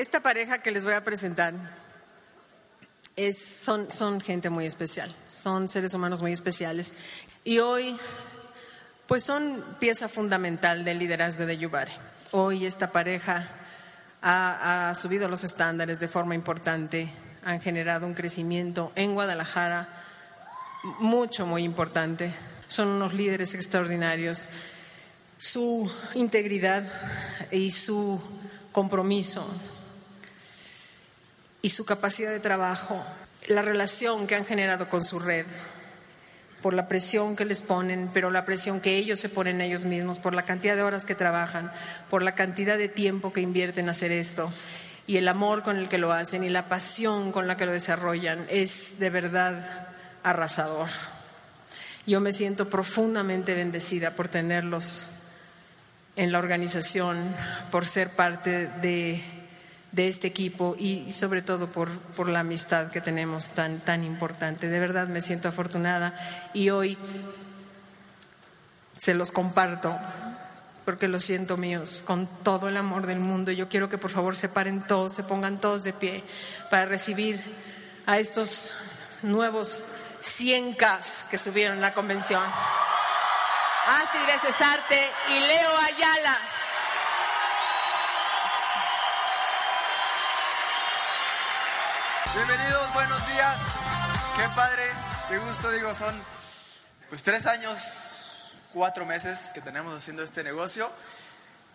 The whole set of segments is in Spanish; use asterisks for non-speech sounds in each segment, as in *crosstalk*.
esta pareja que les voy a presentar es, son, son gente muy especial, son seres humanos muy especiales. Y hoy, pues son pieza fundamental del liderazgo de Yubare. Hoy esta pareja ha, ha subido los estándares de forma importante, han generado un crecimiento en Guadalajara mucho, muy importante. Son unos líderes extraordinarios. Su integridad y su compromiso y su capacidad de trabajo, la relación que han generado con su red, por la presión que les ponen, pero la presión que ellos se ponen ellos mismos, por la cantidad de horas que trabajan, por la cantidad de tiempo que invierten en hacer esto y el amor con el que lo hacen y la pasión con la que lo desarrollan, es de verdad arrasador. Yo me siento profundamente bendecida por tenerlos en la organización, por ser parte de, de este equipo y sobre todo por, por, la amistad que tenemos tan, tan importante. De verdad me siento afortunada y hoy se los comparto porque lo siento míos con todo el amor del mundo. Yo quiero que por favor se paren todos, se pongan todos de pie para recibir a estos nuevos 100 Ks que subieron la convención. Astrid de Cesarte y Leo Ayala. Bienvenidos, buenos días. Qué padre, qué gusto, digo, son pues tres años, cuatro meses que tenemos haciendo este negocio.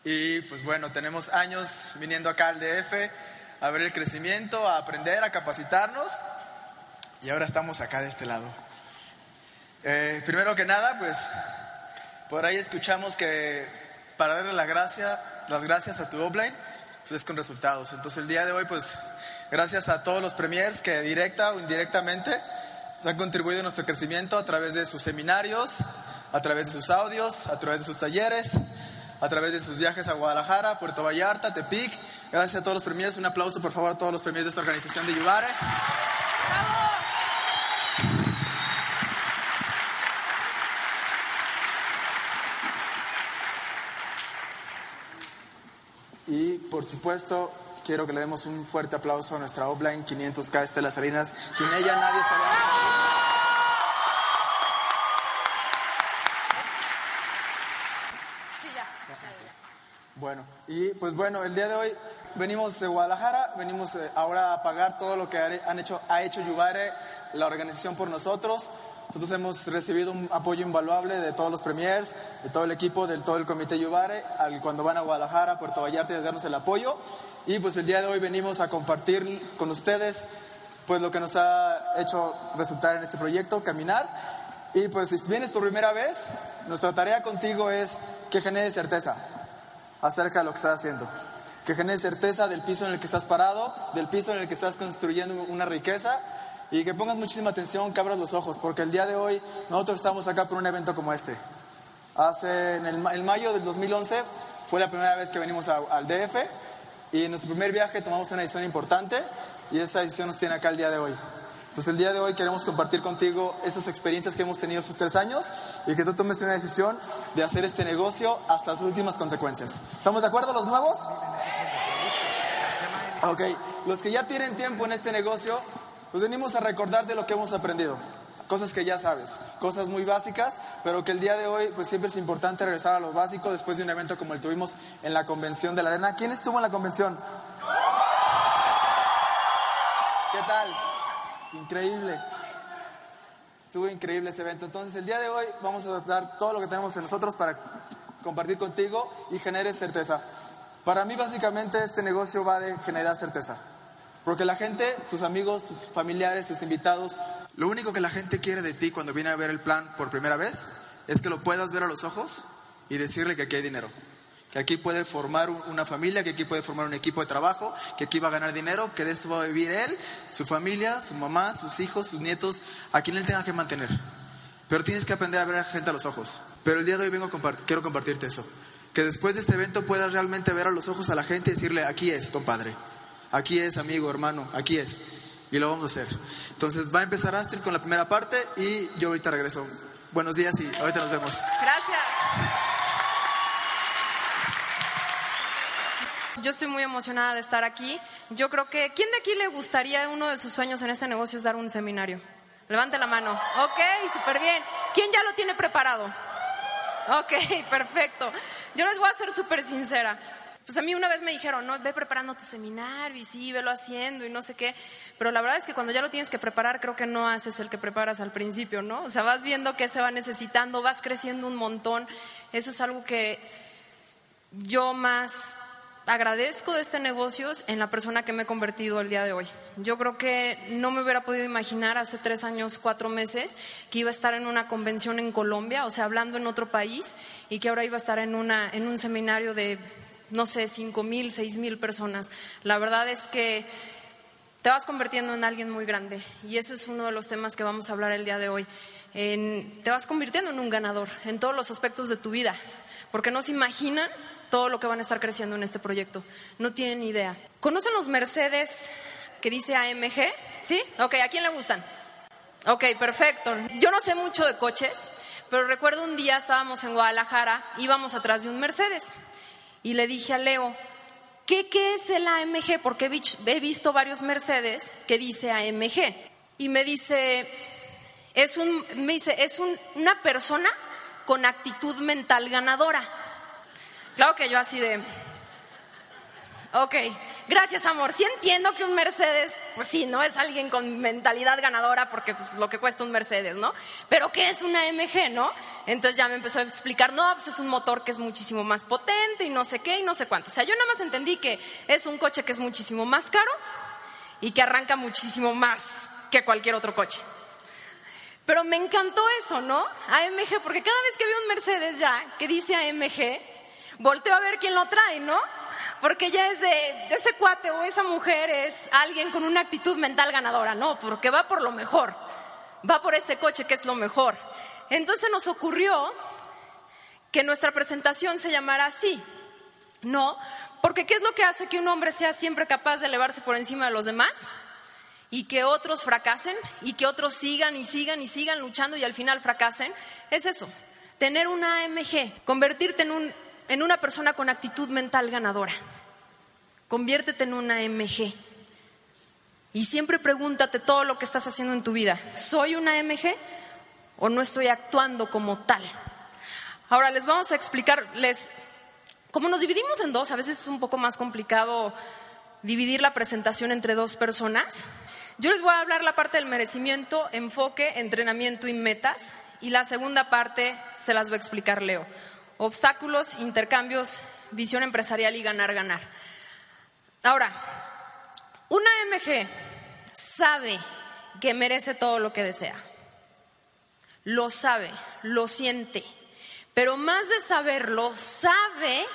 Y pues bueno, tenemos años viniendo acá al DF a ver el crecimiento, a aprender, a capacitarnos. Y ahora estamos acá de este lado. Eh, primero que nada, pues por ahí escuchamos que para darle la gracia, las gracias a tu offline, es con resultados. Entonces el día de hoy, pues gracias a todos los premiers que directa o indirectamente pues, han contribuido a nuestro crecimiento a través de sus seminarios, a través de sus audios, a través de sus talleres, a través de sus viajes a Guadalajara, Puerto Vallarta, Tepic. Gracias a todos los premiers. Un aplauso, por favor, a todos los premiers de esta organización de Yubare. Y por supuesto, quiero que le demos un fuerte aplauso a nuestra offline 500K Estela Salinas. Sin ella nadie estaría. Sí, ya. Bueno, y pues bueno, el día de hoy venimos de Guadalajara, venimos eh, ahora a pagar todo lo que han hecho, ha hecho Yubare, la organización por nosotros. Nosotros hemos recibido un apoyo invaluable de todos los premiers, de todo el equipo, de todo el comité Yubare, al, cuando van a Guadalajara, Puerto Vallarta, y darnos el apoyo. Y pues el día de hoy venimos a compartir con ustedes pues lo que nos ha hecho resultar en este proyecto, caminar. Y pues si vienes por primera vez, nuestra tarea contigo es que genere certeza acerca de lo que estás haciendo. Que genere certeza del piso en el que estás parado, del piso en el que estás construyendo una riqueza y que pongas muchísima atención, que abras los ojos, porque el día de hoy nosotros estamos acá por un evento como este. Hace, en, el, mayo del 2011 fue la primera vez que venimos a, al DF y en nuestro primer viaje tomamos una decisión importante y esa decisión nos tiene acá el día de hoy. Entonces el día de hoy queremos compartir contigo esas experiencias que hemos tenido estos tres años y que tú tomes una decisión de hacer este negocio hasta las últimas consecuencias. ¿Estamos de acuerdo los nuevos? Ok, los que ya tienen tiempo en este negocio, pues venimos a recordar de lo que hemos aprendido. Cosas que ya sabes, cosas muy básicas, pero que el día de hoy pues siempre es importante regresar a lo básico después de un evento como el tuvimos en la convención de la arena. ¿Quién estuvo en la convención? ¿Qué tal? Increíble. Estuvo increíble ese evento. Entonces el día de hoy vamos a dar todo lo que tenemos en nosotros para compartir contigo y genere certeza. Para mí básicamente este negocio va de generar certeza. Porque la gente, tus amigos, tus familiares, tus invitados, lo único que la gente quiere de ti cuando viene a ver el plan por primera vez es que lo puedas ver a los ojos y decirle que aquí hay dinero. Que aquí puede formar una familia, que aquí puede formar un equipo de trabajo, que aquí va a ganar dinero, que de esto va a vivir él, su familia, su mamá, sus hijos, sus nietos, a quien él tenga que mantener. Pero tienes que aprender a ver a la gente a los ojos. Pero el día de hoy vengo quiero compartirte eso. Que después de este evento puedas realmente ver a los ojos a la gente y decirle, aquí es, compadre. Aquí es, amigo, hermano, aquí es. Y lo vamos a hacer. Entonces va a empezar Astrid con la primera parte y yo ahorita regreso. Buenos días y ahorita nos vemos. Gracias. Yo estoy muy emocionada de estar aquí. Yo creo que, ¿quién de aquí le gustaría uno de sus sueños en este negocio es dar un seminario? Levante la mano. Ok, súper bien. ¿Quién ya lo tiene preparado? Ok, *laughs* perfecto. Yo les voy a ser súper sincera. Pues a mí una vez me dijeron, no, ve preparando tu seminario y sí, velo haciendo y no sé qué. Pero la verdad es que cuando ya lo tienes que preparar, creo que no haces el que preparas al principio, ¿no? O sea, vas viendo qué se va necesitando, vas creciendo un montón. Eso es algo que yo más agradezco de este negocio en la persona que me he convertido el día de hoy. Yo creo que no me hubiera podido imaginar hace tres años, cuatro meses, que iba a estar en una convención en Colombia, o sea, hablando en otro país, y que ahora iba a estar en, una, en un seminario de no sé, cinco mil, seis mil personas. La verdad es que te vas convirtiendo en alguien muy grande y eso es uno de los temas que vamos a hablar el día de hoy. te vas convirtiendo en un ganador en todos los aspectos de tu vida, porque no se imaginan todo lo que van a estar creciendo en este proyecto. No tienen idea. ¿Conocen los Mercedes que dice AMG? ¿Sí? Ok, ¿a quién le gustan? Ok, perfecto. Yo no sé mucho de coches, pero recuerdo un día estábamos en Guadalajara, íbamos atrás de un Mercedes y le dije a Leo, ¿qué, qué es el AMG? Porque he visto varios Mercedes que dice AMG. Y me dice, es, un, me dice, es una persona con actitud mental ganadora. Claro que yo así de, ok, Gracias, amor. Sí entiendo que un Mercedes, pues sí, no es alguien con mentalidad ganadora porque pues lo que cuesta un Mercedes, ¿no? Pero ¿qué es una MG, no? Entonces ya me empezó a explicar, no, pues es un motor que es muchísimo más potente y no sé qué y no sé cuánto. O sea, yo nada más entendí que es un coche que es muchísimo más caro y que arranca muchísimo más que cualquier otro coche. Pero me encantó eso, ¿no? AMG, porque cada vez que veo un Mercedes ya que dice AMG, volteo a ver quién lo trae, ¿no? Porque ya es de ese cuate o esa mujer es alguien con una actitud mental ganadora, no, porque va por lo mejor, va por ese coche que es lo mejor. Entonces nos ocurrió que nuestra presentación se llamara así, ¿no? Porque ¿qué es lo que hace que un hombre sea siempre capaz de elevarse por encima de los demás? Y que otros fracasen y que otros sigan y sigan y sigan luchando y al final fracasen, es eso, tener una AMG, convertirte en un en una persona con actitud mental ganadora. Conviértete en una MG. Y siempre pregúntate todo lo que estás haciendo en tu vida. ¿Soy una MG o no estoy actuando como tal? Ahora les vamos a explicarles, como nos dividimos en dos, a veces es un poco más complicado dividir la presentación entre dos personas. Yo les voy a hablar la parte del merecimiento, enfoque, entrenamiento y metas. Y la segunda parte se las voy a explicar Leo obstáculos, intercambios, visión empresarial y ganar, ganar. Ahora, una MG sabe que merece todo lo que desea. Lo sabe, lo siente. Pero más de saberlo, sabe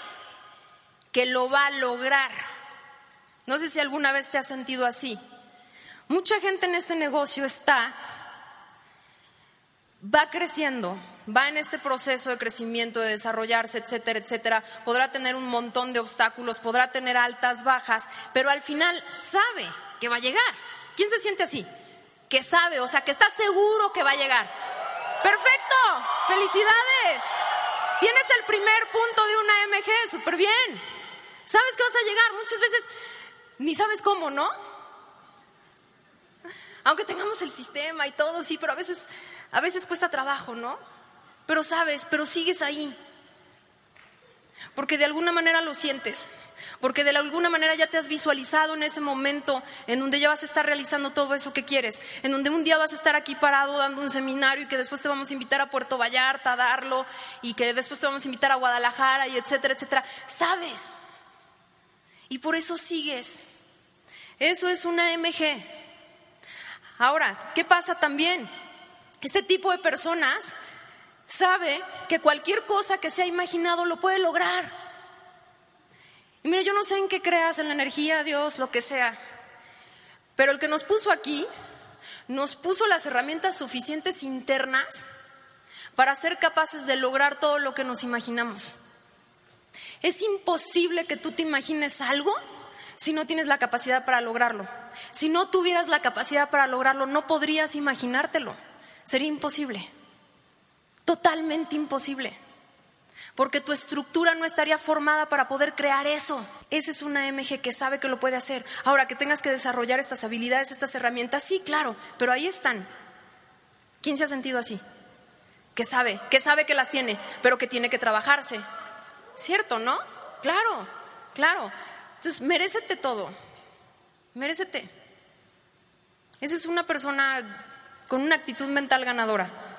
que lo va a lograr. No sé si alguna vez te has sentido así. Mucha gente en este negocio está, va creciendo, va en este proceso de crecimiento, de desarrollarse, etcétera, etcétera, podrá tener un montón de obstáculos, podrá tener altas, bajas, pero al final sabe que va a llegar. ¿Quién se siente así? Que sabe, o sea, que está seguro que va a llegar. Perfecto, felicidades. Tienes el primer punto de una MG, súper bien. Sabes que vas a llegar, muchas veces ni sabes cómo, ¿no? Aunque tengamos el sistema y todo, sí, pero a veces, a veces cuesta trabajo, ¿no? Pero sabes, pero sigues ahí. Porque de alguna manera lo sientes, porque de alguna manera ya te has visualizado en ese momento en donde ya vas a estar realizando todo eso que quieres, en donde un día vas a estar aquí parado dando un seminario y que después te vamos a invitar a Puerto Vallarta a darlo y que después te vamos a invitar a Guadalajara y etcétera, etcétera. Sabes. Y por eso sigues. Eso es una MG. Ahora, ¿qué pasa también? Este tipo de personas sabe que cualquier cosa que se ha imaginado lo puede lograr. Y mire, yo no sé en qué creas, en la energía, Dios, lo que sea, pero el que nos puso aquí nos puso las herramientas suficientes internas para ser capaces de lograr todo lo que nos imaginamos. Es imposible que tú te imagines algo si no tienes la capacidad para lograrlo. Si no tuvieras la capacidad para lograrlo, no podrías imaginártelo. Sería imposible totalmente imposible. porque tu estructura no estaría formada para poder crear eso. Esa es una MG que sabe que lo puede hacer. Ahora, que tengas que desarrollar estas habilidades, estas herramientas, sí, claro, pero ahí están. ¿Quién se ha sentido así? Que sabe, que sabe que las tiene, pero que tiene que trabajarse. ¿Cierto, no? Claro, claro. Entonces, merécete todo. Merécete. Esa es una persona con una actitud mental ganadora.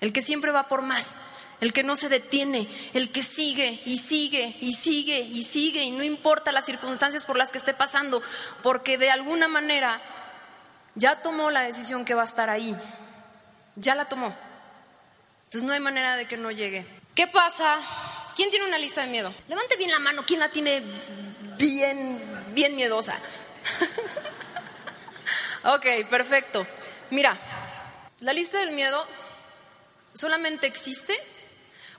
El que siempre va por más, el que no se detiene, el que sigue y sigue y sigue y sigue y no importa las circunstancias por las que esté pasando, porque de alguna manera ya tomó la decisión que va a estar ahí, ya la tomó. Entonces no hay manera de que no llegue. ¿Qué pasa? ¿Quién tiene una lista de miedo? Levante bien la mano, ¿quién la tiene bien, bien miedosa? *laughs* ok, perfecto. Mira, la lista del miedo solamente existe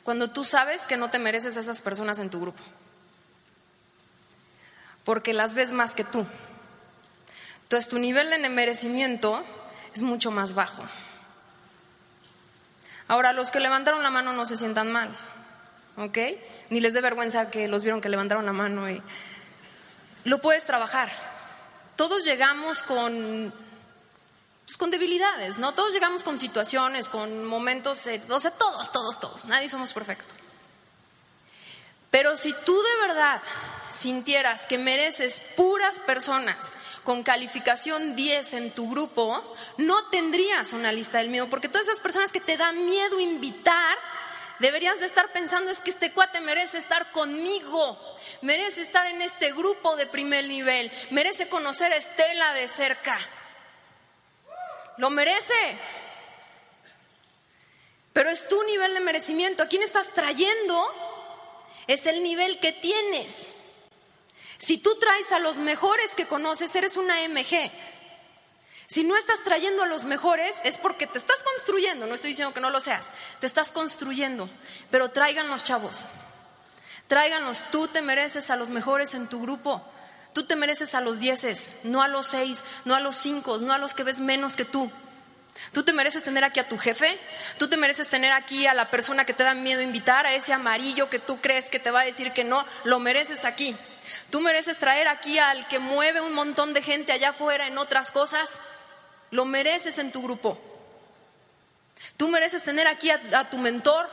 cuando tú sabes que no te mereces a esas personas en tu grupo. Porque las ves más que tú. Entonces tu nivel de merecimiento es mucho más bajo. Ahora, los que levantaron la mano no se sientan mal, ¿ok? Ni les dé vergüenza que los vieron que levantaron la mano y lo puedes trabajar. Todos llegamos con pues, con debilidades, ¿no? Todos llegamos con situaciones, con momentos, eh, o sea, todos, todos, todos, nadie somos perfectos. Pero si tú de verdad sintieras que mereces puras personas con calificación 10 en tu grupo, no tendrías una lista del miedo, porque todas esas personas que te da miedo invitar, deberías de estar pensando es que este cuate merece estar conmigo, merece estar en este grupo de primer nivel, merece conocer a Estela de cerca. Lo merece. Pero es tu nivel de merecimiento. ¿A quién estás trayendo? Es el nivel que tienes. Si tú traes a los mejores que conoces, eres una MG. Si no estás trayendo a los mejores, es porque te estás construyendo. No estoy diciendo que no lo seas. Te estás construyendo. Pero traigan los chavos. Tráiganlos. Tú te mereces a los mejores en tu grupo. Tú te mereces a los dieces, no a los seis, no a los cinco, no a los que ves menos que tú. Tú te mereces tener aquí a tu jefe, tú te mereces tener aquí a la persona que te da miedo invitar, a ese amarillo que tú crees que te va a decir que no, lo mereces aquí. Tú mereces traer aquí al que mueve un montón de gente allá afuera en otras cosas, lo mereces en tu grupo. Tú mereces tener aquí a, a tu mentor,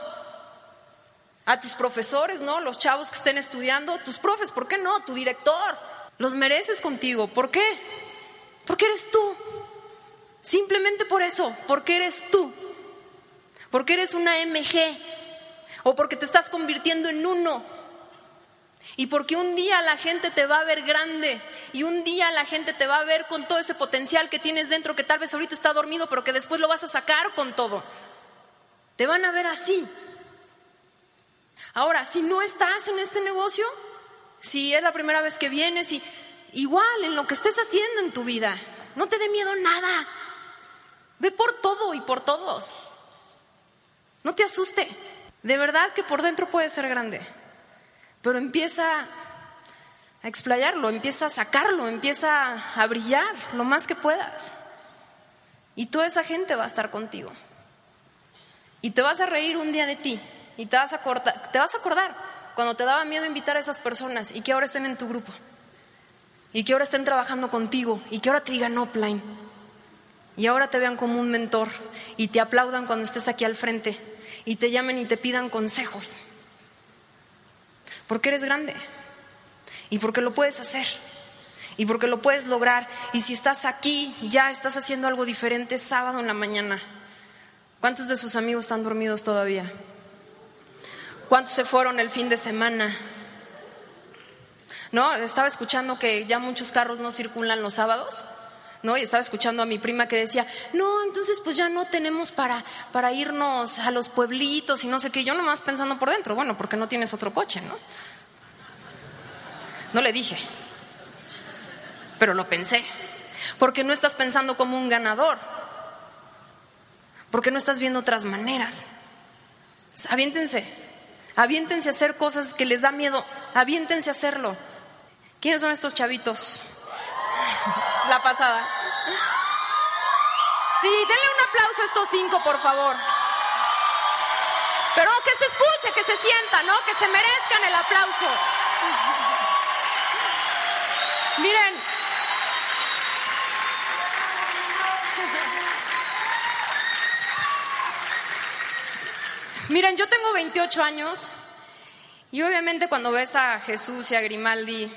a tus profesores, ¿no? Los chavos que estén estudiando, tus profes, ¿por qué no? Tu director. Los mereces contigo. ¿Por qué? Porque eres tú. Simplemente por eso, porque eres tú. Porque eres una MG. O porque te estás convirtiendo en uno. Y porque un día la gente te va a ver grande y un día la gente te va a ver con todo ese potencial que tienes dentro que tal vez ahorita está dormido, pero que después lo vas a sacar con todo. Te van a ver así. Ahora, si no estás en este negocio, si es la primera vez que vienes y igual en lo que estés haciendo en tu vida, no te dé miedo nada. Ve por todo y por todos. No te asuste. De verdad que por dentro puede ser grande. Pero empieza a explayarlo, empieza a sacarlo, empieza a brillar lo más que puedas. Y toda esa gente va a estar contigo. Y te vas a reír un día de ti. Y te vas a, te vas a acordar cuando te daba miedo invitar a esas personas y que ahora estén en tu grupo y que ahora estén trabajando contigo y que ahora te digan no, Plain y ahora te vean como un mentor y te aplaudan cuando estés aquí al frente y te llamen y te pidan consejos. Porque eres grande y porque lo puedes hacer y porque lo puedes lograr. Y si estás aquí ya estás haciendo algo diferente sábado en la mañana. ¿cuántos de sus amigos están dormidos todavía? ¿Cuántos se fueron el fin de semana? No, estaba escuchando que ya muchos carros no circulan los sábados. ¿no? Y estaba escuchando a mi prima que decía, no, entonces pues ya no tenemos para, para irnos a los pueblitos y no sé qué. Yo nomás pensando por dentro, bueno, porque no tienes otro coche, ¿no? No le dije, pero lo pensé. Porque no estás pensando como un ganador. Porque no estás viendo otras maneras. Aviéntense, Aviéntense a hacer cosas que les da miedo. Aviéntense a hacerlo. ¿Quiénes son estos chavitos? *laughs* La pasada. Sí, denle un aplauso a estos cinco, por favor. Pero que se escuche, que se sienta, ¿no? Que se merezcan el aplauso. *laughs* Miren. Miren, yo tengo 28 años y obviamente cuando ves a Jesús y a Grimaldi, *laughs*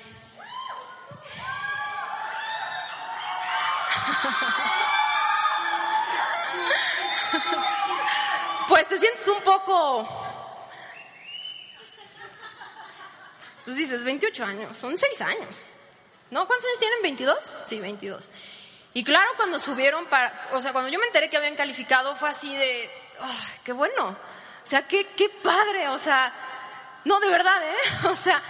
pues te sientes un poco... Pues dices, 28 años, son 6 años. ¿No? ¿Cuántos años tienen? ¿22? Sí, 22. Y claro, cuando subieron para, o sea, cuando yo me enteré que habían calificado fue así de, qué bueno, o sea, qué, qué padre, o sea, no, de verdad, ¿eh? *laughs* O sea,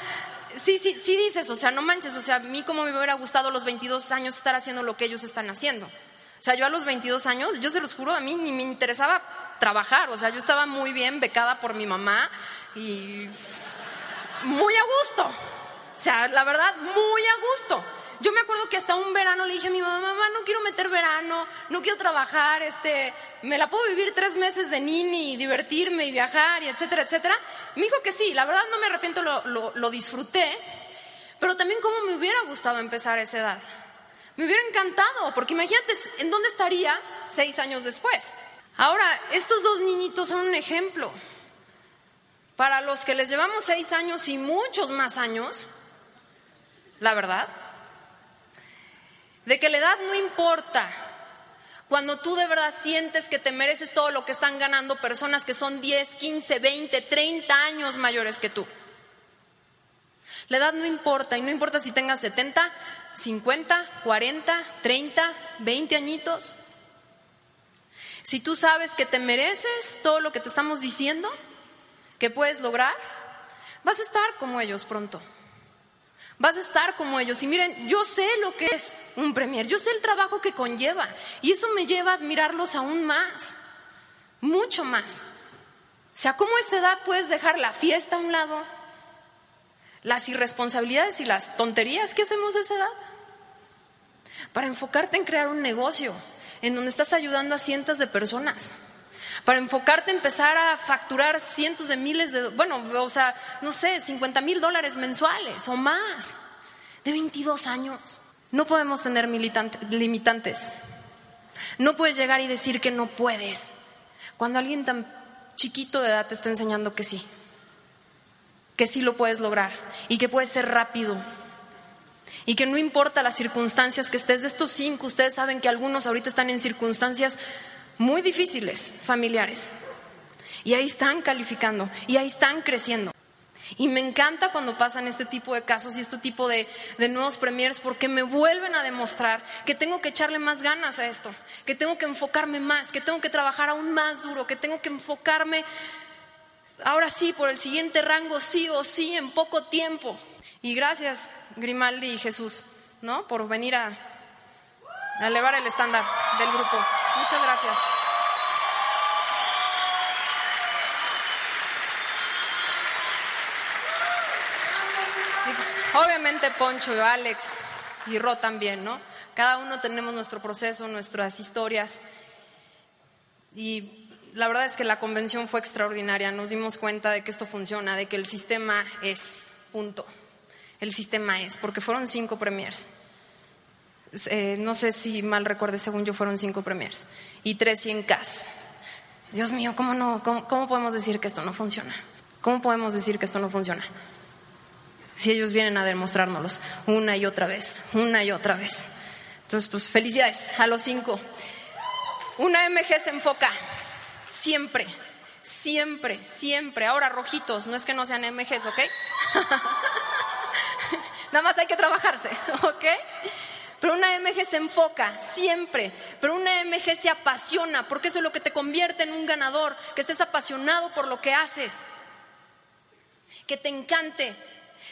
sí, sí, sí dices, o sea, no manches, o sea, a mí como me hubiera gustado a los 22 años estar haciendo lo que ellos están haciendo. O sea, yo a los 22 años, yo se los juro, a mí ni me interesaba trabajar, o sea, yo estaba muy bien becada por mi mamá y muy a gusto. O sea, la verdad, muy a gusto. Yo me acuerdo que hasta un verano le dije a mi mamá, mamá, no quiero meter verano, no quiero trabajar, este, me la puedo vivir tres meses de nini, divertirme y viajar y etcétera, etcétera. Me dijo que sí, la verdad no me arrepiento, lo, lo disfruté, pero también cómo me hubiera gustado empezar a esa edad. Me hubiera encantado, porque imagínate en dónde estaría seis años después. Ahora, estos dos niñitos son un ejemplo. Para los que les llevamos seis años y muchos más años, la verdad, de que la edad no importa. Cuando tú de verdad sientes que te mereces todo lo que están ganando personas que son 10, 15, 20, 30 años mayores que tú. La edad no importa y no importa si tengas 70, 50, 40, 30, 20 añitos. Si tú sabes que te mereces todo lo que te estamos diciendo, que puedes lograr, vas a estar como ellos pronto. Vas a estar como ellos. Y miren, yo sé lo que es un premier, yo sé el trabajo que conlleva. Y eso me lleva a admirarlos aún más, mucho más. O sea, ¿cómo a esa edad puedes dejar la fiesta a un lado? Las irresponsabilidades y las tonterías que hacemos a esa edad. Para enfocarte en crear un negocio en donde estás ayudando a cientos de personas para enfocarte en empezar a facturar cientos de miles de, bueno, o sea, no sé, 50 mil dólares mensuales o más, de 22 años. No podemos tener limitantes. No puedes llegar y decir que no puedes cuando alguien tan chiquito de edad te está enseñando que sí, que sí lo puedes lograr y que puedes ser rápido y que no importa las circunstancias que estés de estos cinco, ustedes saben que algunos ahorita están en circunstancias muy difíciles, familiares. Y ahí están calificando, y ahí están creciendo. Y me encanta cuando pasan este tipo de casos y este tipo de, nuevos premiers porque me vuelven a demostrar que tengo que echarle más ganas a esto, que tengo que enfocarme más, que tengo que trabajar aún más duro, que tengo que enfocarme ahora sí por el siguiente rango, sí o sí, en poco tiempo. Y gracias, Grimaldi y Jesús, ¿no? Por venir a, a elevar el estándar del grupo. Muchas gracias. Pues, obviamente Poncho, Alex y Ro también, ¿no? Cada uno tenemos nuestro proceso, nuestras historias. Y la verdad es que la convención fue extraordinaria. Nos dimos cuenta de que esto funciona, de que el sistema es, punto. El sistema es, porque fueron cinco premiers. Eh, no sé si mal recuerde, según yo fueron cinco premiers y tres 100Ks. Dios mío, ¿cómo, no, cómo, podemos decir que esto no funciona? ¿Cómo podemos decir que esto no funciona? Si ellos vienen a demostrárnoslos una y otra vez, una y otra vez. Entonces, pues felicidades a los cinco. Una MG se enfoca siempre, siempre, siempre. Ahora rojitos, no es que no sean MGs, ¿ok? *laughs* Nada más hay que trabajarse, ¿ok? Pero una MG se enfoca siempre, pero una MG se apasiona, porque eso es lo que te convierte en un ganador, que estés apasionado por lo que haces, que te encante,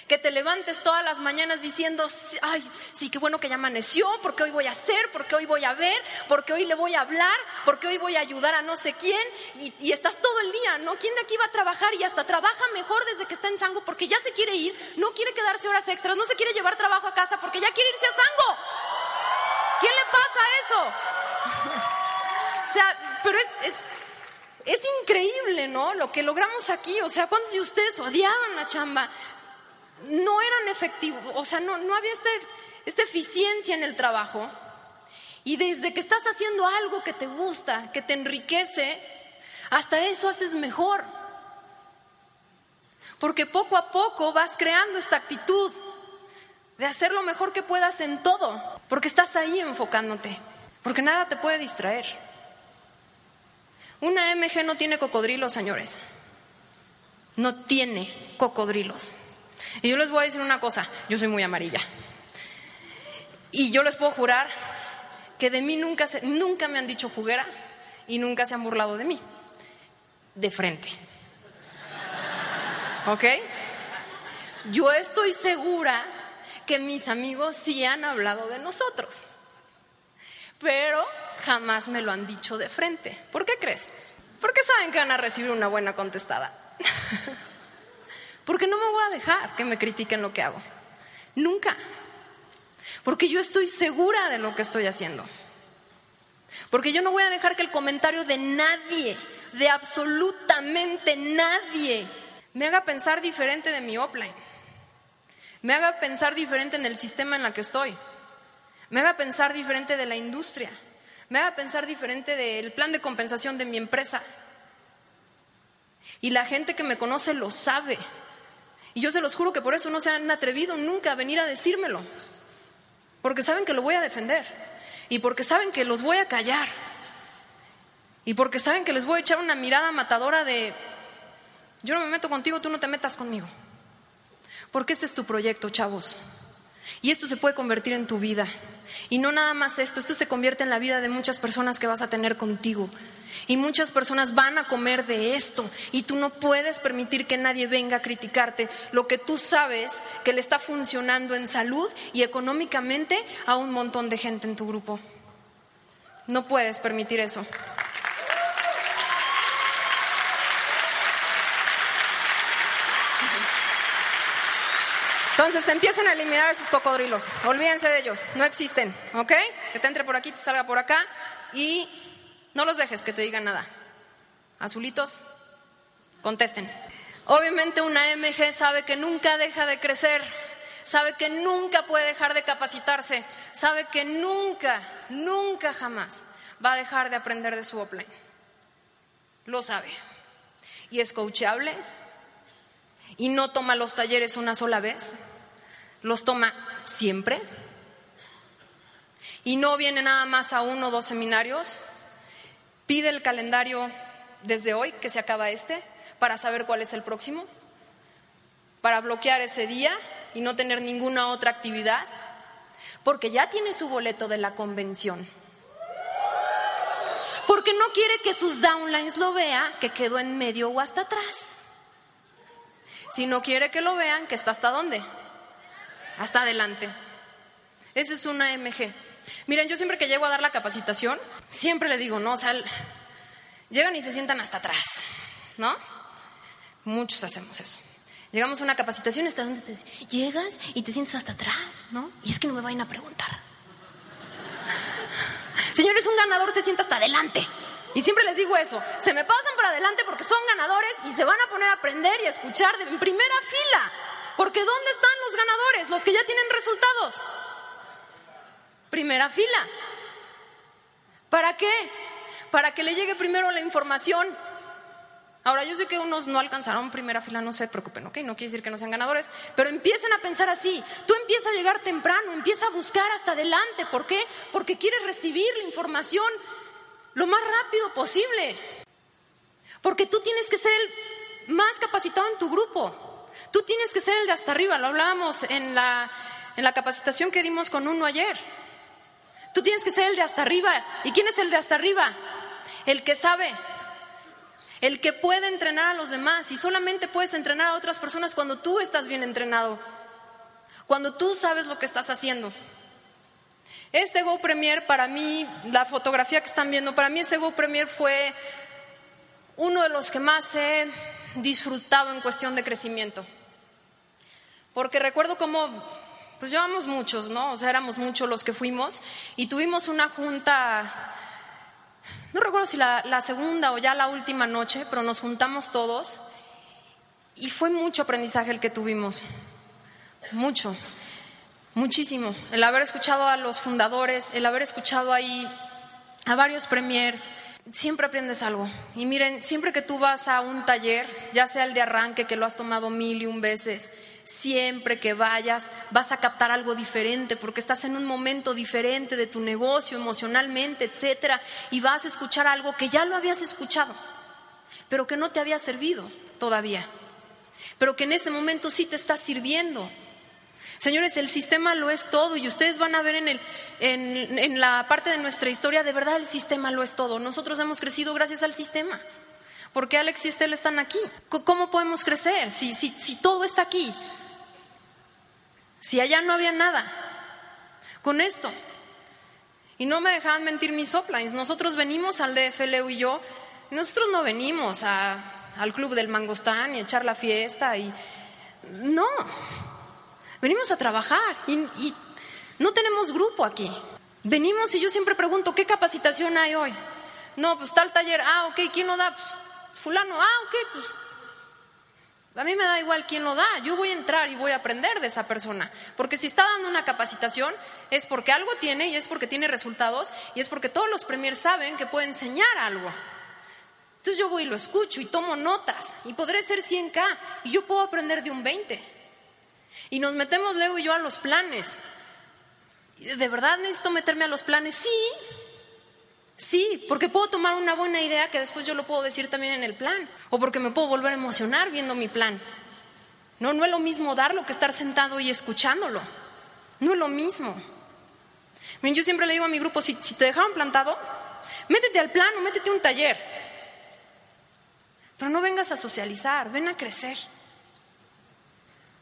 que te levantes todas las mañanas diciendo, ay, sí, qué bueno que ya amaneció, porque hoy voy a hacer, porque hoy voy a ver, porque hoy le voy a hablar, porque hoy voy a ayudar a no sé quién, y, estás todo el día, ¿no? ¿Quién de aquí va a trabajar y hasta trabaja mejor desde que está en Sango porque ya se quiere ir, no quiere quedarse horas extras, no se quiere llevar trabajo a casa porque ya quiere irse a Sango? ¿Quién le pasa eso? *laughs* o sea, pero es, es increíble, ¿no? Lo que logramos aquí. O sea, ¿cuántos de ustedes odiaban la chamba? No eran efectivos, o sea, no, no había este, esta eficiencia en el trabajo. Y desde que estás haciendo algo que te gusta, que te enriquece, hasta eso haces mejor. Porque poco a poco vas creando esta actitud de hacer lo mejor que puedas en todo, porque estás ahí enfocándote, porque nada te puede distraer. Una MG no tiene cocodrilos, señores. No tiene cocodrilos. Y yo les voy a decir una cosa, yo soy muy amarilla. Y yo les puedo jurar que de mí nunca, se, nunca me han dicho juguera y nunca se han burlado de mí. De frente. ¿Ok? Yo estoy segura que mis amigos sí han hablado de nosotros, pero jamás me lo han dicho de frente. ¿Por qué crees? Porque saben que van a recibir una buena contestada. *laughs* Porque no me voy a dejar que me critiquen lo que hago. Nunca. Porque yo estoy segura de lo que estoy haciendo. Porque yo no voy a dejar que el comentario de nadie, de absolutamente nadie, me haga pensar diferente de mi offline. Me haga pensar diferente en el sistema en el que estoy. Me haga pensar diferente de la industria. Me haga pensar diferente del plan de compensación de mi empresa. Y la gente que me conoce lo sabe. Y yo se los juro que por eso no se han atrevido nunca a venir a decírmelo. Porque saben que lo voy a defender. Y porque saben que los voy a callar. Y porque saben que les voy a echar una mirada matadora de, yo no me meto contigo, tú no te metas conmigo. Porque este es tu proyecto, chavos. Y esto se puede convertir en tu vida. Y no nada más esto, esto se convierte en la vida de muchas personas que vas a tener contigo. Y muchas personas van a comer de esto. Y tú no puedes permitir que nadie venga a criticarte lo que tú sabes que le está funcionando en salud y económicamente a un montón de gente en tu grupo. No puedes permitir eso. Entonces empiecen a eliminar esos cocodrilos. Olvídense de ellos, no existen, ¿ok? Que te entre por aquí, te salga por acá y no los dejes que te digan nada. Azulitos, contesten. Obviamente una MG sabe que nunca deja de crecer, sabe que nunca puede dejar de capacitarse, sabe que nunca, nunca jamás va a dejar de aprender de su offline. Lo sabe. Y es coachable, y no toma los talleres una sola vez, los toma siempre. Y no viene nada más a uno o dos seminarios, pide el calendario desde hoy, que se acaba este, para saber cuál es el próximo, para bloquear ese día y no tener ninguna otra actividad, porque ya tiene su boleto de la convención. Porque no quiere que sus downlines lo vea, que quedó en medio o hasta atrás. Si no quiere que lo vean, que está hasta dónde? Hasta adelante. Esa es una MG. Miren, yo siempre que llego a dar la capacitación, siempre le digo, no, o sea, llegan y se sientan hasta atrás, ¿no? Muchos hacemos eso. Llegamos a una capacitación, hasta donde te llegas y te sientes hasta atrás, ¿no? Y es que no me vayan a preguntar. Señores, un ganador se sienta hasta adelante. Y siempre les digo eso, se me pasan por adelante porque son ganadores y se van a poner a aprender y a escuchar de, en primera fila. Porque ¿dónde están los ganadores? Los que ya tienen resultados. Primera fila. ¿Para qué? Para que le llegue primero la información. Ahora, yo sé que unos no alcanzaron primera fila, no se preocupen, ¿ok? No quiere decir que no sean ganadores, pero empiecen a pensar así. Tú empiezas a llegar temprano, empieza a buscar hasta adelante. ¿Por qué? Porque quieres recibir la información lo más rápido posible. Porque tú tienes que ser el más capacitado en tu grupo. Tú tienes que ser el de hasta arriba. Lo hablábamos en la, en la capacitación que dimos con uno ayer. Tú tienes que ser el de hasta arriba. ¿Y quién es el de hasta arriba? El que sabe. El que puede entrenar a los demás. Y solamente puedes entrenar a otras personas cuando tú estás bien entrenado. Cuando tú sabes lo que estás haciendo. Este Go Premier para mí, la fotografía que están viendo, para mí ese Go Premier fue uno de los que más he disfrutado en cuestión de crecimiento. Porque recuerdo cómo, pues llevamos muchos, ¿no? O sea, éramos muchos los que fuimos y tuvimos una junta, no recuerdo si la, la segunda o ya la última noche, pero nos juntamos todos y fue mucho aprendizaje el que tuvimos, mucho, muchísimo. El haber escuchado a los fundadores, el haber escuchado ahí a varios premiers, siempre aprendes algo. Y miren, siempre que tú vas a un taller, ya sea el de arranque que lo has tomado mil y un veces, siempre que vayas vas a captar algo diferente porque estás en un momento diferente de tu negocio emocionalmente, etcétera, y vas a escuchar algo que ya lo habías escuchado, pero que no te había servido todavía pero que en ese momento sí te está sirviendo. Señores, el sistema lo es todo y ustedes van a ver en, el, en, la parte de nuestra historia, de verdad el sistema lo es todo. Nosotros hemos crecido gracias al sistema. porque Alex y Estel están aquí? ¿Cómo podemos crecer si, si, si todo está aquí? Si allá no había nada. Con esto. Y no me dejaban mentir mis uplines. Nosotros venimos al DF, Leo y yo. nosotros no venimos a al club del mangostán y echar la fiesta y no, venimos a trabajar y, no tenemos grupo aquí. Venimos y yo siempre pregunto, ¿qué capacitación hay hoy? No, pues tal taller, ah, ok, ¿quién lo da? Pues fulano, ah, ok, pues a mí me da igual quién lo da, yo voy a entrar y voy a aprender de esa persona. Porque si está dando una capacitación es porque algo tiene y es porque tiene resultados y es porque todos los premiers saben que puede enseñar algo. Entonces yo voy y lo escucho y tomo notas y podré ser 100K y yo puedo aprender de un 20. Y nos metemos Leo y yo a los planes. ¿De verdad necesito meterme a los planes? Sí, sí, porque puedo tomar una buena idea que después yo lo puedo decir también en el plan. O porque me puedo volver a emocionar viendo mi plan. No, no es lo mismo darlo que estar sentado y escuchándolo. No es lo mismo. Miren, yo siempre le digo a mi grupo, si, te dejaron plantado, métete al plan o métete a un taller. Pero no vengas a socializar, ven a crecer.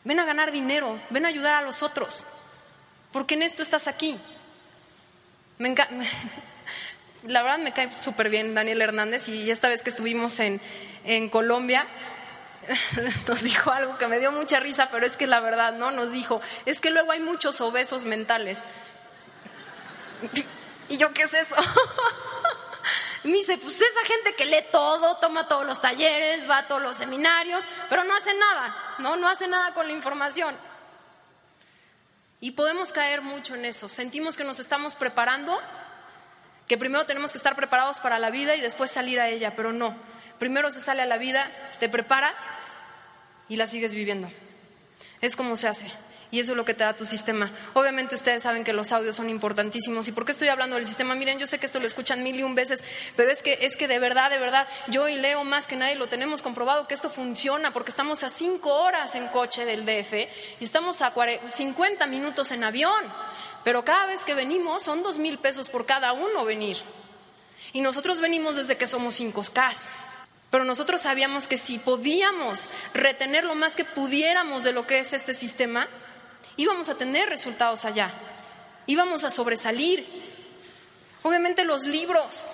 Ven a ganar dinero, ven a ayudar a los otros. Porque en esto estás aquí. Me *laughs* La verdad me cae súper bien Daniel Hernández y esta vez que estuvimos en, en Colombia, *laughs* nos dijo algo que me dio mucha risa, pero es que la verdad, ¿no? Nos dijo, es que luego hay muchos obesos mentales. *laughs* ¿Y yo qué es eso? Me dice, pues esa gente que lee todo, toma todos los talleres, va a todos los seminarios, pero no hace nada, ¿no? No hace nada con la información. Y podemos caer mucho en eso. Sentimos que nos estamos preparando, que primero tenemos que estar preparados para la vida y después salir a ella, pero no. Primero se sale a la vida, te preparas y la sigues viviendo. Es como se hace y eso es lo que te da tu sistema. Obviamente ustedes saben que los audios son importantísimos. ¿Y por qué estoy hablando del sistema? Miren, yo sé que esto lo escuchan mil y un veces, pero es que, es que de verdad, de verdad, yo y Leo más que nadie lo tenemos comprobado que esto funciona porque estamos a cinco horas en coche del DF y estamos a 50 minutos en avión. Pero cada vez que venimos son dos mil pesos por cada uno venir. Y nosotros venimos desde que somos cinco Ks. Pero nosotros sabíamos que si podíamos retener lo más que pudiéramos de lo que es este sistema, íbamos a tener resultados allá, íbamos a sobresalir. Obviamente los libros,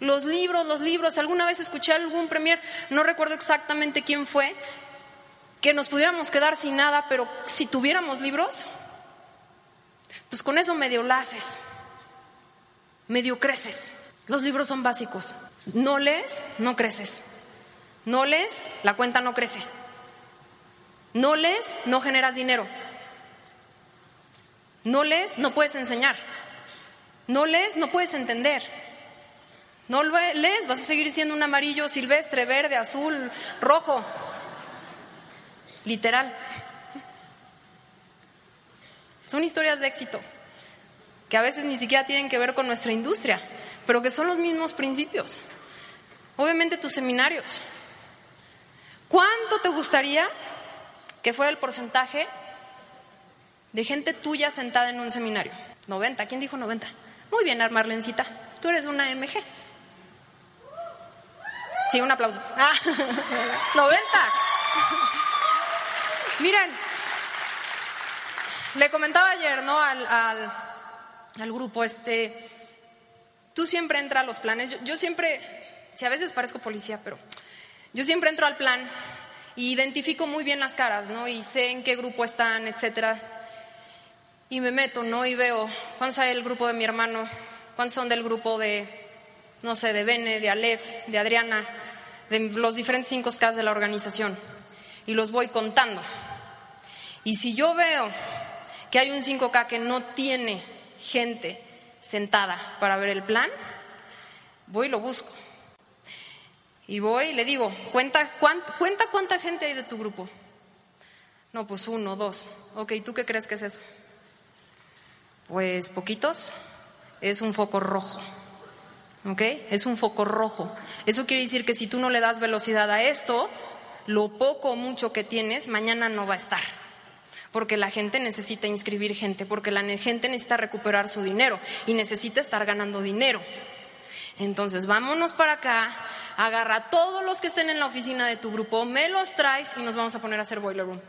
los libros, los libros. Alguna vez escuché a algún premier, no recuerdo exactamente quién fue, que nos pudiéramos quedar sin nada, pero si tuviéramos libros, pues con eso medio laces, medio creces. Los libros son básicos. No lees, no creces. No lees, la cuenta no crece. No lees, no generas dinero. No lees, no puedes enseñar. No lees, no puedes entender. No lees, vas a seguir siendo un amarillo silvestre, verde, azul, rojo. Literal. Son historias de éxito que a veces ni siquiera tienen que ver con nuestra industria, pero que son los mismos principios. Obviamente tus seminarios. ¿Cuánto te gustaría que fuera el porcentaje de gente tuya sentada en un seminario. 90. ¿Quién dijo 90? Muy bien, Marlencita. Tú eres una MG. Sí, un aplauso. *laughs* Ah, 90. Miren, le comentaba ayer, ¿no? Al, al, grupo, este, tú siempre entras a los planes. Yo, yo siempre, si a veces parezco policía, pero yo siempre entro al plan y identifico muy bien las caras, ¿no? Y sé en qué grupo están, etcétera. Y me meto, ¿no? Y veo cuántos hay del grupo de mi hermano, cuántos son del grupo de, no sé, de Bene, de Aleph, de Adriana, de los diferentes 5K de la organización y los voy contando. Y si yo veo que hay un 5K que no tiene gente sentada para ver el plan, voy y lo busco. Y voy y le digo, cuenta, cuenta cuánta gente hay de tu grupo. No, pues uno, dos. Ok, ¿tú qué crees que es eso? Pues poquitos. Es un foco rojo. ¿Ok? Es un foco rojo. Eso quiere decir que si tú no le das velocidad a esto, lo poco o mucho que tienes, mañana no va a estar. Porque la gente necesita inscribir gente, porque la gente necesita recuperar su dinero y necesita estar ganando dinero. Entonces, vámonos para acá, agarra a todos los que estén en la oficina de tu grupo, me los traes y nos vamos a poner a hacer boiler room.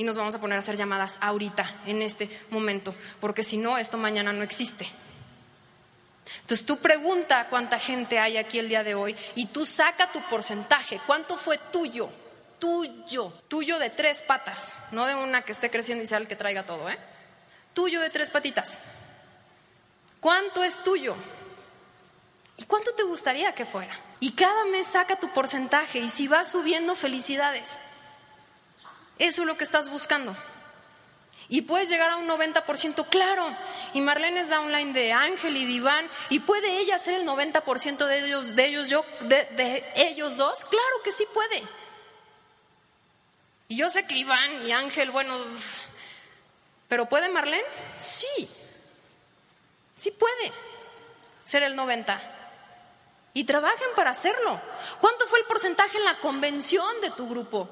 Y nos vamos a poner a hacer llamadas ahorita, en este momento, porque si no, esto mañana no existe. Entonces tú pregunta cuánta gente hay aquí el día de hoy y tú saca tu porcentaje. ¿Cuánto fue tuyo? Tuyo. Tuyo de tres patas, no de una que esté creciendo y sea el que traiga todo, ¿eh? Tuyo de tres patitas. ¿Cuánto es tuyo? ¿Y cuánto te gustaría que fuera? Y cada mes saca tu porcentaje y si va subiendo, felicidades. Eso es lo que estás buscando. Y puedes llegar a un 90%, claro. Y Marlene es downline de Ángel y Diván. ¿Y puede ella ser el 90% de ellos, de, ellos, yo, de, de ellos dos? Claro que sí puede. Y yo sé que Iván y Ángel, bueno, ¿pero puede Marlene? Sí. Sí puede ser el 90 y trabajen para hacerlo. ¿Cuánto fue el porcentaje en la convención de tu grupo?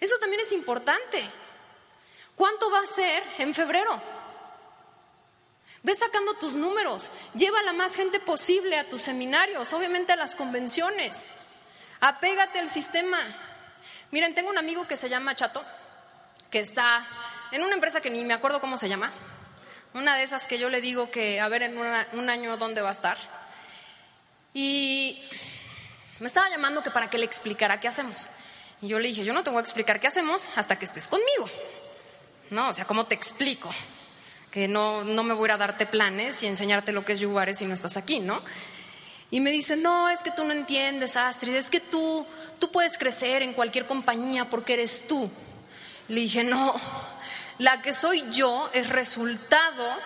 Eso también es importante. ¿Cuánto va a ser en febrero? Ve sacando tus números, lleva a la más gente posible a tus seminarios, obviamente a las convenciones. Apégate al sistema. Miren, tengo un amigo que se llama Chato, que está en una empresa que ni me acuerdo cómo se llama. Una de esas que yo le digo que a ver en un año dónde va a estar. Y me estaba llamando que para que le explicara qué hacemos. Y yo le dije, yo no te voy a explicar qué hacemos hasta que estés conmigo. No, o sea, ¿cómo te explico? Que no, no me voy a darte planes y enseñarte lo que es Yubares si no estás aquí, ¿no? Y me dice, no, es que tú no entiendes, Astrid, es que tú, tú puedes crecer en cualquier compañía porque eres tú. Le dije, no, la que soy yo es resultado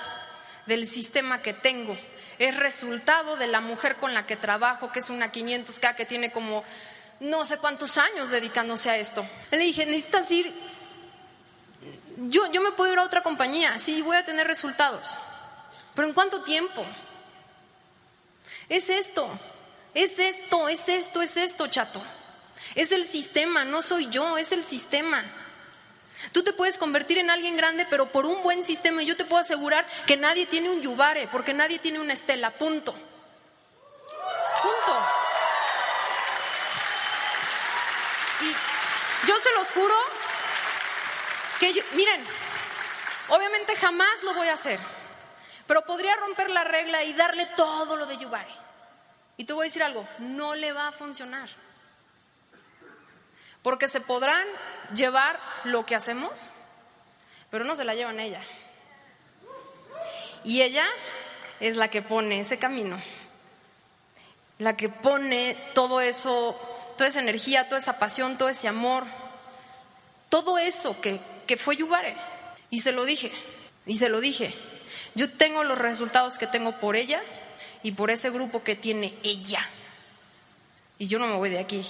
del sistema que tengo es resultado de la mujer con la que trabajo, que es una 500K que tiene como no sé cuántos años dedicándose a esto. Le dije, necesitas ir, yo, yo me puedo ir a otra compañía, sí, voy a tener resultados, pero ¿en cuánto tiempo? Es esto, es esto, es esto, es esto, chato. Es el sistema, no soy yo, es el sistema. Tú te puedes convertir en alguien grande, pero por un buen sistema. Y yo te puedo asegurar que nadie tiene un yubare, porque nadie tiene una estela. Punto. Y yo se los juro que, miren, obviamente jamás lo voy a hacer, pero podría romper la regla y darle todo lo de yubare. Y te voy a decir algo, no le va a funcionar. Porque se podrán llevar lo que hacemos, pero no se la llevan ella. Y ella es la que pone ese camino, la que pone todo eso, toda esa energía, toda esa pasión, todo ese amor, todo eso que, que fue Yubare. Y se lo dije, y se lo dije. Yo tengo los resultados que tengo por ella y por ese grupo que tiene ella. Y yo no me voy de aquí.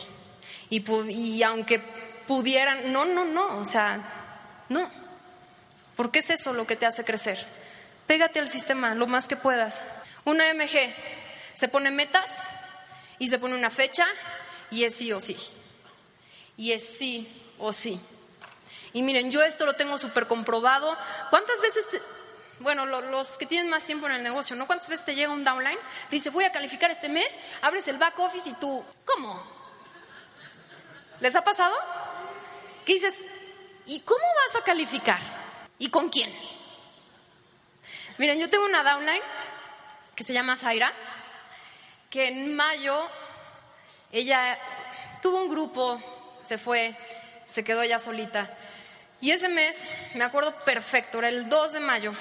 Y, aunque pudieran, no, no, no, o sea, no. Porque es eso lo que te hace crecer. Pégate al sistema lo más que puedas. Una MG se pone metas y se pone una fecha y es sí o sí. Y es sí o sí. Y miren, yo esto lo tengo súper comprobado. ¿Cuántas veces, bueno, los que tienen más tiempo en el negocio, ¿no? ¿Cuántas veces te llega un downline? dice, voy a calificar este mes, abres el back office y tú, ¿cómo? ¿Les ha pasado? Que dices, ¿y cómo vas a calificar? ¿Y con quién? Miren, yo tengo una downline que se llama Zaira, que en mayo ella tuvo un grupo, se fue, se quedó ella solita. Y ese mes, me acuerdo perfecto, era el 2 de mayo,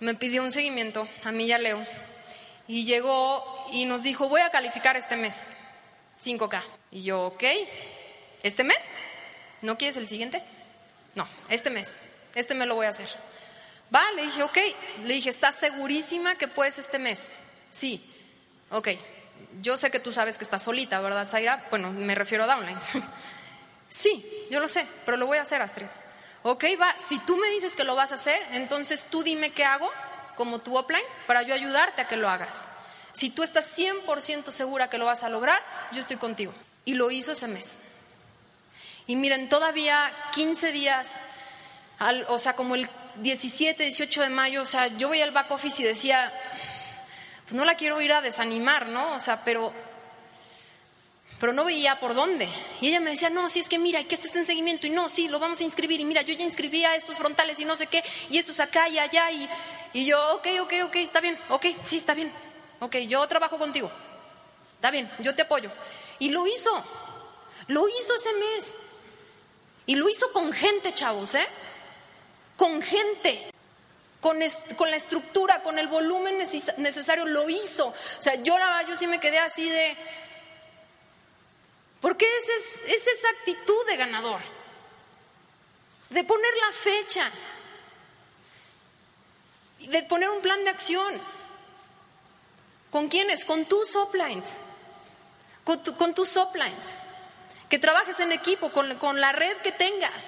me pidió un seguimiento, a mí y a Leo. y llegó y nos dijo, voy a calificar este mes, 5K. Y yo, ok, ¿este mes? ¿No quieres el siguiente? No, este mes, este mes lo voy a hacer. Va, le dije, ok, le dije, ¿estás segurísima que puedes este mes? Sí, ok, yo sé que tú sabes que estás solita, ¿verdad, Zaira? Bueno, me refiero a downlines. *laughs* sí, yo lo sé, pero lo voy a hacer, Astrid. Ok, va, si tú me dices que lo vas a hacer, entonces tú dime qué hago como tu upline para yo ayudarte a que lo hagas. Si tú estás 100% segura que lo vas a lograr, yo estoy contigo. Y lo hizo ese mes. Y miren, todavía 15 días, o sea, como el 17, 18 de mayo, o sea, yo voy al back office y decía, pues no la quiero ir a desanimar, ¿no? O sea, pero pero no veía por dónde. Y ella me decía, no, si es que mira, que este está en seguimiento, y no, sí, lo vamos a inscribir, y mira, yo ya inscribí a estos frontales y no sé qué, y estos acá y allá, y, y yo, ok, ok, ok, está bien, ok, sí, está bien, ok, yo trabajo contigo, está bien, yo te apoyo. Y lo hizo, lo hizo ese mes. Y lo hizo con gente, chavos, ¿eh? Con gente. Con, con, la estructura, con el volumen necesario, lo hizo. O sea, yo, yo sí me quedé así de, porque es, es esa actitud de ganador, de poner la fecha, de poner un plan de acción. ¿Con quiénes? Con tus uplines, con, con tus uplines. Que trabajes en equipo, con, con la red que tengas,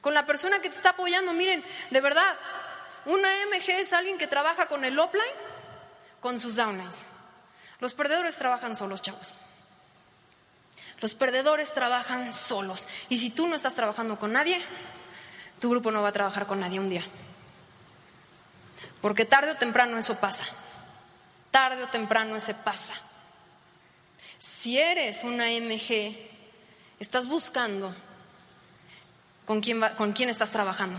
con la persona que te está apoyando. Miren, de verdad, una MG es alguien que trabaja con el upline, con sus downlines. Los perdedores trabajan solos, chavos. Los perdedores trabajan solos. Y si tú no estás trabajando con nadie, tu grupo no va a trabajar con nadie un día. Porque tarde o temprano eso pasa. Tarde o temprano ese pasa. Si eres una MG, estás buscando con quién, con quién estás trabajando.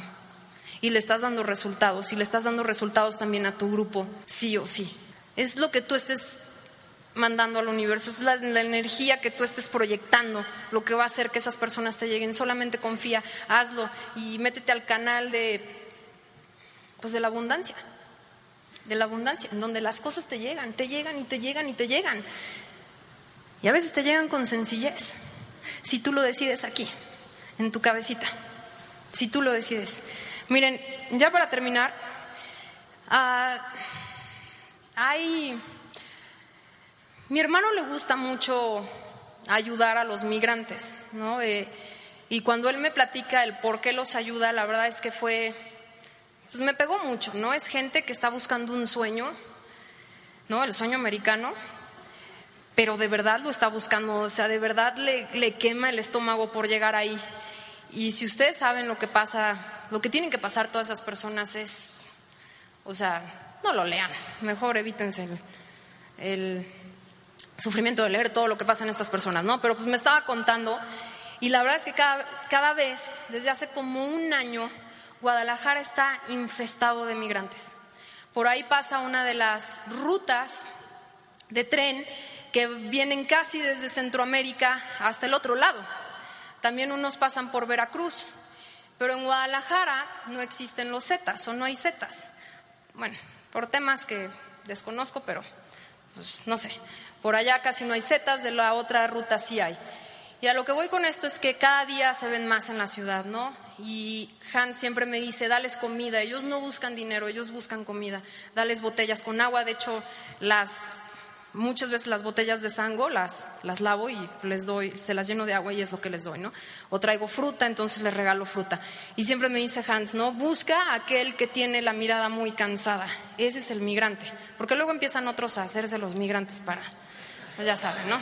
Y le estás dando resultados. Y le estás dando resultados también a tu grupo, sí o sí. Es lo que tú estés mandando al universo, es la, energía que tú estés proyectando, lo que va a hacer que esas personas te lleguen. Solamente confía, hazlo y métete al canal de, pues de la abundancia, de la abundancia, en donde las cosas te llegan, te llegan y te llegan y te llegan. Y a veces te llegan con sencillez, si tú lo decides aquí, en tu cabecita, si tú lo decides. Miren, ya para terminar, ah, hay mi hermano le gusta mucho ayudar a los migrantes, ¿no? Eh, y cuando él me platica el por qué los ayuda, la verdad es que fue, pues me pegó mucho, ¿no? Es gente que está buscando un sueño, ¿no? El sueño americano, pero de verdad lo está buscando, o sea, de verdad le, le quema el estómago por llegar ahí. Y si ustedes saben lo que pasa, lo que tienen que pasar todas esas personas es, o sea, no lo lean, mejor evítense el sufrimiento de leer todo lo que pasa en estas personas, ¿no? Pero pues me estaba contando y la verdad es que cada, cada vez, desde hace como un año, Guadalajara está infestado de migrantes. Por ahí pasa una de las rutas de tren que vienen casi desde Centroamérica hasta el otro lado. También unos pasan por Veracruz, pero en Guadalajara no existen los Zetas o no hay Zetas. Bueno, por temas que desconozco, pero pues no sé. Por allá casi no hay setas, de la otra ruta sí hay. Y a lo que voy con esto es que cada día se ven más en la ciudad, ¿no? Y Hans siempre me dice, dales comida, ellos no buscan dinero, ellos buscan comida, dales botellas con agua, de hecho las muchas veces las botellas de sango las, las lavo y les doy, se las lleno de agua y es lo que les doy, ¿no? O traigo fruta, entonces les regalo fruta. Y siempre me dice Hans, ¿no? Busca aquel que tiene la mirada muy cansada. Ese es el migrante. Porque luego empiezan otros a hacerse los migrantes para, pues ya saben, ¿no?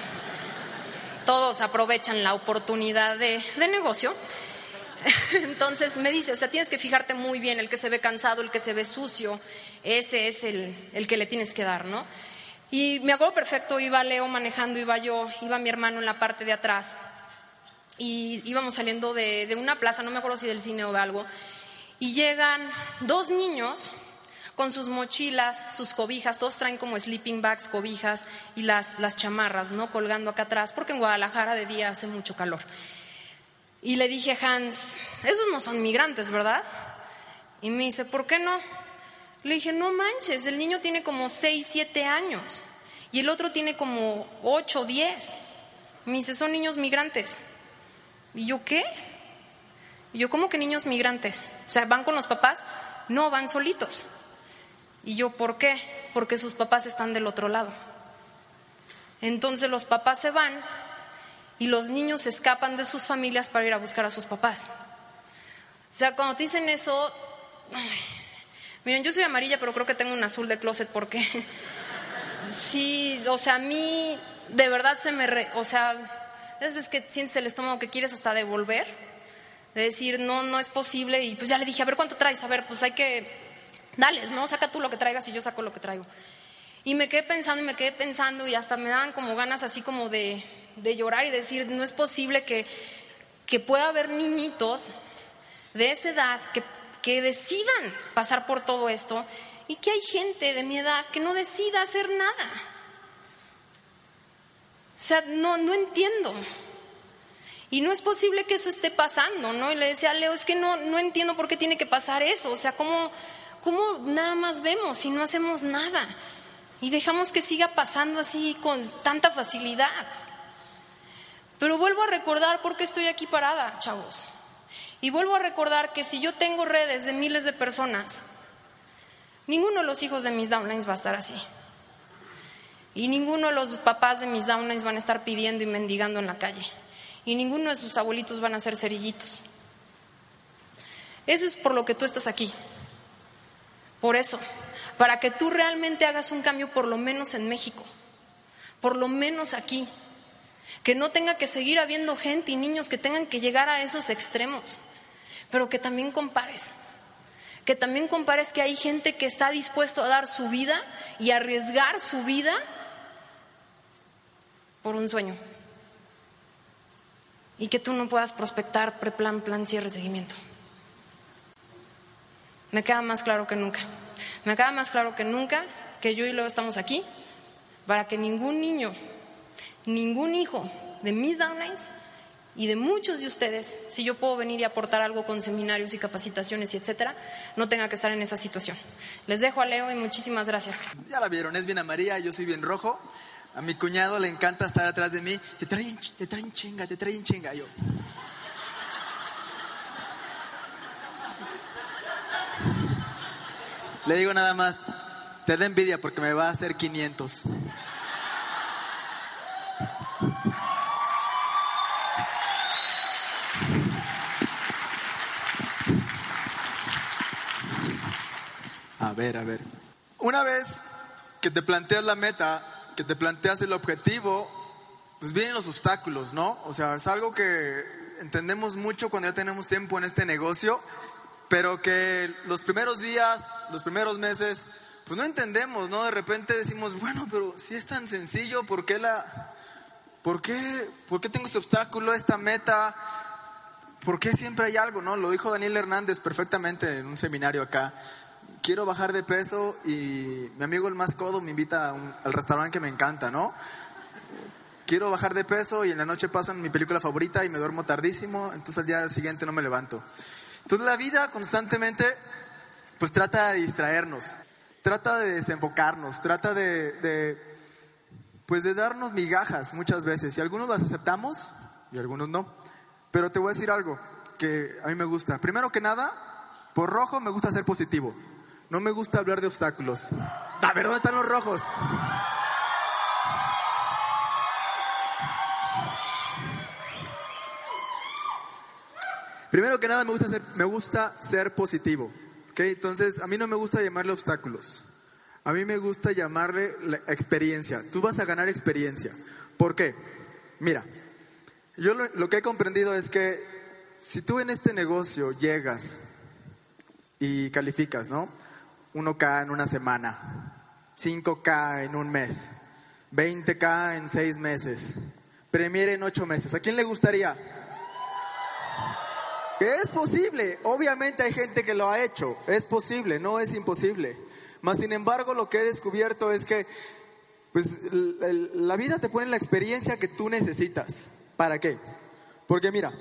Todos aprovechan la oportunidad de, de negocio. *laughs* Entonces me dice, o sea, tienes que fijarte muy bien, el que se ve cansado, el que se ve sucio, ese es el, el que le tienes que dar, ¿no? Y me acuerdo perfecto, iba Leo manejando, iba yo, iba mi hermano en la parte de atrás. Y íbamos saliendo de, una plaza, no me acuerdo si del cine o de algo. Y llegan dos niños con sus mochilas, sus cobijas, todos traen como sleeping bags, cobijas y las, las chamarras, ¿no? Colgando acá atrás, porque en Guadalajara de día hace mucho calor. Y le dije a Hans, esos no son migrantes, ¿verdad? Y me dice, ¿por qué no? Le dije, no manches, el niño tiene como 6, 7 años y el otro tiene como 8, 10. Me dice, son niños migrantes. ¿Y yo qué? Y yo, ¿cómo que niños migrantes? O sea, ¿van con los papás? No, van solitos. Y yo, ¿por qué? Porque sus papás están del otro lado. Entonces los papás se van y los niños escapan de sus familias para ir a buscar a sus papás. O sea, cuando te dicen eso, miren, yo soy amarilla, pero creo que tengo un azul de closet porque *laughs* sí, o sea, a mí de verdad se me, re, o sea, es veces que sientes el estómago que quieres hasta devolver, de decir, no, no es posible, y pues ya le dije, a ver cuánto traes, a ver, pues hay que, dales, ¿no? Saca tú lo que traigas y yo saco lo que traigo. Y me quedé pensando y me quedé pensando y hasta me daban como ganas así como de, de llorar y decir, no es posible que, que pueda haber niñitos de esa edad que, que decidan pasar por todo esto y que hay gente de mi edad que no decida hacer nada. O sea, no, no entiendo. Y no es posible que eso esté pasando, ¿no? Y le decía a Leo, es que no, no entiendo por qué tiene que pasar eso. O sea, ¿cómo, ¿cómo nada más vemos y no hacemos nada? Y dejamos que siga pasando así con tanta facilidad. Pero vuelvo a recordar por qué estoy aquí parada, chavos. Y vuelvo a recordar que si yo tengo redes de miles de personas, ninguno de los hijos de mis downlines va a estar así. Y ninguno de los papás de mis downlines van a estar pidiendo y mendigando en la calle. Y ninguno de sus abuelitos van a ser cerillitos. Eso es por lo que tú estás aquí. Por eso. Para que tú realmente hagas un cambio, por lo menos en México. Por lo menos aquí. Que no tenga que seguir habiendo gente y niños que tengan que llegar a esos extremos. Pero que también compares que también compares que hay gente que está dispuesto a dar su vida y arriesgar su vida por un sueño. Y que tú no puedas prospectar preplan, plan, cierre, seguimiento. Me queda más claro que nunca. Me queda más claro que nunca que yo y Leo estamos aquí para que ningún niño, ningún hijo de mis downlines y de muchos de ustedes, si yo puedo venir y aportar algo con seminarios y capacitaciones y etcétera, no tenga que estar en esa situación. Les dejo a Leo y muchísimas gracias. Ya la vieron, es bien amarilla, yo soy bien rojo. A mi cuñado le encanta estar atrás de mí. Te traen, te traen chinga, te traen chinga. Yo. Le digo nada más, te da envidia porque me va a hacer 500. Ver, a ver. Una vez que te planteas la meta, que te planteas el objetivo, pues vienen los obstáculos, ¿no? O sea, es algo que entendemos mucho cuando ya tenemos tiempo en este negocio, pero que los primeros días, los primeros meses, pues no entendemos, ¿no? De repente decimos, bueno, pero si es tan sencillo, ¿por qué la... ¿Por qué, ¿Por qué tengo este obstáculo, esta meta? ¿Por qué siempre hay algo, no? Lo dijo Daniel Hernández perfectamente en un seminario acá quiero bajar de peso y mi amigo el más codo me invita al restaurante que me encanta, ¿no? Quiero bajar de peso y en la noche pasan mi película favorita y me duermo tardísimo, entonces al día siguiente no me levanto. Entonces la vida constantemente pues trata de distraernos, trata de desenfocarnos, trata de, de pues de darnos migajas muchas veces y algunos las aceptamos y algunos no. Pero te voy a decir algo que a mí me gusta. Primero que nada, por rojo me gusta ser positivo. No me gusta hablar de obstáculos. A ver, ¿dónde están los rojos? Primero que nada me gusta ser, me gusta ser positivo. ¿okay? Entonces, a mí no me gusta llamarle obstáculos. A mí me gusta llamarle la experiencia. Tú vas a ganar experiencia. ¿Por qué? Mira, yo lo, lo que he comprendido es que si tú en este negocio llegas y calificas, ¿no? 1K en una semana, 5K en un mes, 20K en seis meses, Premier en ocho meses. ¿A quién le gustaría? Que es posible. Obviamente hay gente que lo ha hecho. Es posible, no es imposible. Mas sin embargo, lo que he descubierto es que pues la vida te pone la experiencia que tú necesitas. ¿Para qué? Porque mira,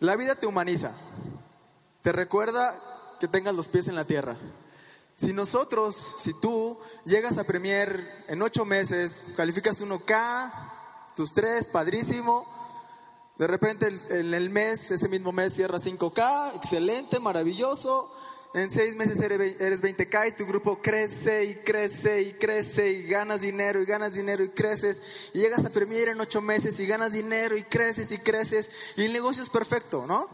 la vida te humaniza. Te recuerda que tengas los pies en la tierra Si nosotros, si tú llegas a Premier en ocho meses, calificas 1K, tus tres, padrísimo, de repente en el mes, ese mismo mes cierras 5K, excelente, maravilloso, en seis meses eres 20K y tu grupo crece y crece y crece y ganas dinero y ganas dinero y creces. Y llegas a Premier en ocho meses y ganas dinero y creces y creces. Y el negocio es perfecto, ¿no?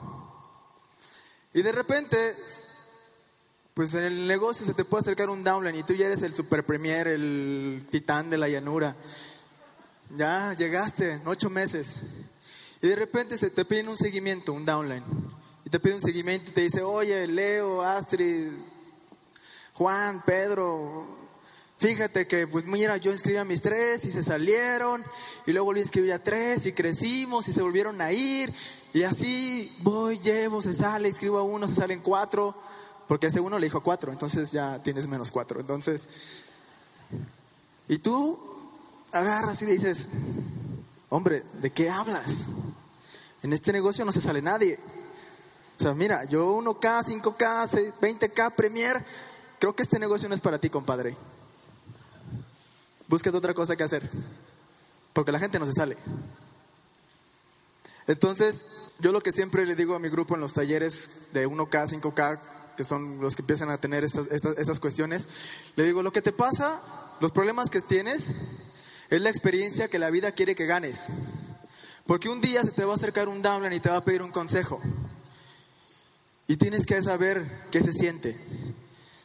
Y de repente, pues en el negocio se te puede acercar un downline y tú ya eres el super premier, el titán de la llanura. Ya llegaste ocho meses. Y de repente se te piden un seguimiento, un downline. Te pide un seguimiento y te dice, oye, Leo, Astrid, Juan, Pedro, fíjate que, pues mira, yo inscribí a mis tres y se salieron, y luego volví a a tres y crecimos y se volvieron a ir, y así voy, llevo, se sale, inscribo a uno, se salen cuatro, porque ese uno le dijo cuatro, entonces ya tienes menos cuatro. Entonces, y tú agarras y le dices, hombre, ¿de qué hablas? En este negocio no se sale nadie. O sea, mira, yo 1K, 5K, 20K, Premier, creo que este negocio no es para ti, compadre. Búsquete otra cosa que hacer, porque la gente no se sale. Entonces, yo lo que siempre le digo a mi grupo en los talleres de 1K, 5K, que son los que empiezan a tener estas, estas, cuestiones, le digo, lo que te pasa, los problemas que tienes, es la experiencia que la vida quiere que ganes. Porque un día se te va a acercar un downline y te va a pedir un consejo. Y tienes que saber qué se siente.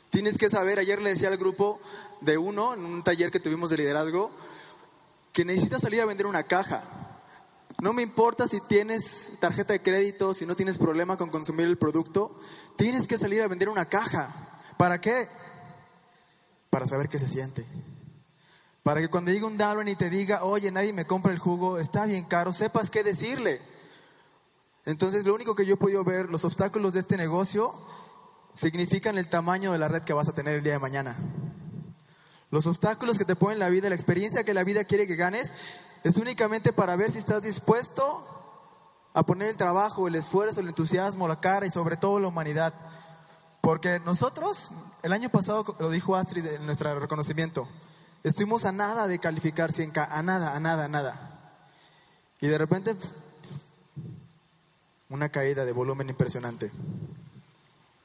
Tienes que saber, ayer le decía al grupo de uno, en un taller que tuvimos de liderazgo, que necesitas salir a vender una caja. No me importa si tienes tarjeta de crédito, si no tienes problema con consumir el producto, tienes que salir a vender una caja. ¿Para qué? Para saber qué se siente. Para que cuando llegue un Darwin y te diga, oye, nadie me compra el jugo, está bien caro, sepas qué decirle. Entonces, lo único que yo he podido ver, los obstáculos de este negocio significan el tamaño de la red que vas a tener el día de mañana. Los obstáculos que te ponen la vida, la experiencia que la vida quiere que ganes, es únicamente para ver si estás dispuesto a poner el trabajo, el esfuerzo, el entusiasmo, la cara y sobre todo la humanidad. Porque nosotros, el año pasado, lo dijo Astrid en nuestro reconocimiento, estuvimos a nada de calificar 100K, a nada, a nada, a nada. Y de repente una caída de volumen impresionante.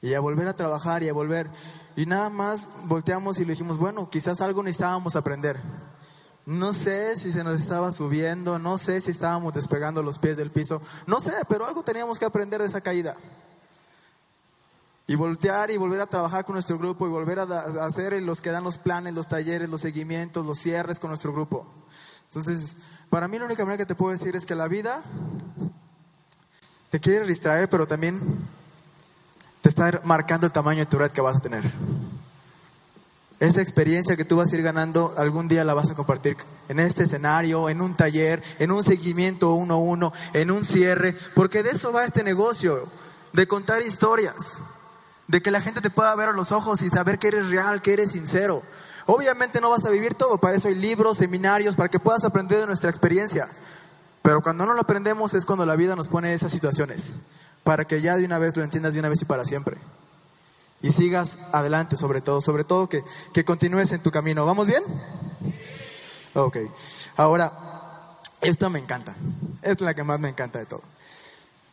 Y a volver a trabajar y a volver. Y nada más volteamos y le dijimos, bueno, quizás algo necesitábamos aprender. No sé si se nos estaba subiendo, no sé si estábamos despegando los pies del piso, no sé, pero algo teníamos que aprender de esa caída. Y voltear y volver a trabajar con nuestro grupo y volver a, hacer los que dan los planes, los talleres, los seguimientos, los cierres con nuestro grupo. Entonces, para mí la única manera que te puedo decir es que la vida te quiere distraer, pero también te está marcando el tamaño de tu red que vas a tener. Esa experiencia que tú vas a ir ganando, algún día la vas a compartir en este escenario, en un taller, en un seguimiento uno a uno, en un cierre, porque de eso va este negocio, de contar historias, de que la gente te pueda ver a los ojos y saber que eres real, que eres sincero. Obviamente no vas a vivir todo, para eso hay libros, seminarios, para que puedas aprender de nuestra experiencia. Pero cuando no lo aprendemos es cuando la vida nos pone esas situaciones, para que ya de una vez lo entiendas de una vez y para siempre. Y sigas adelante sobre todo, sobre todo que, que continúes en tu camino. ¿Vamos bien? Ok. Ahora, esta me encanta. Es la que más me encanta de todo.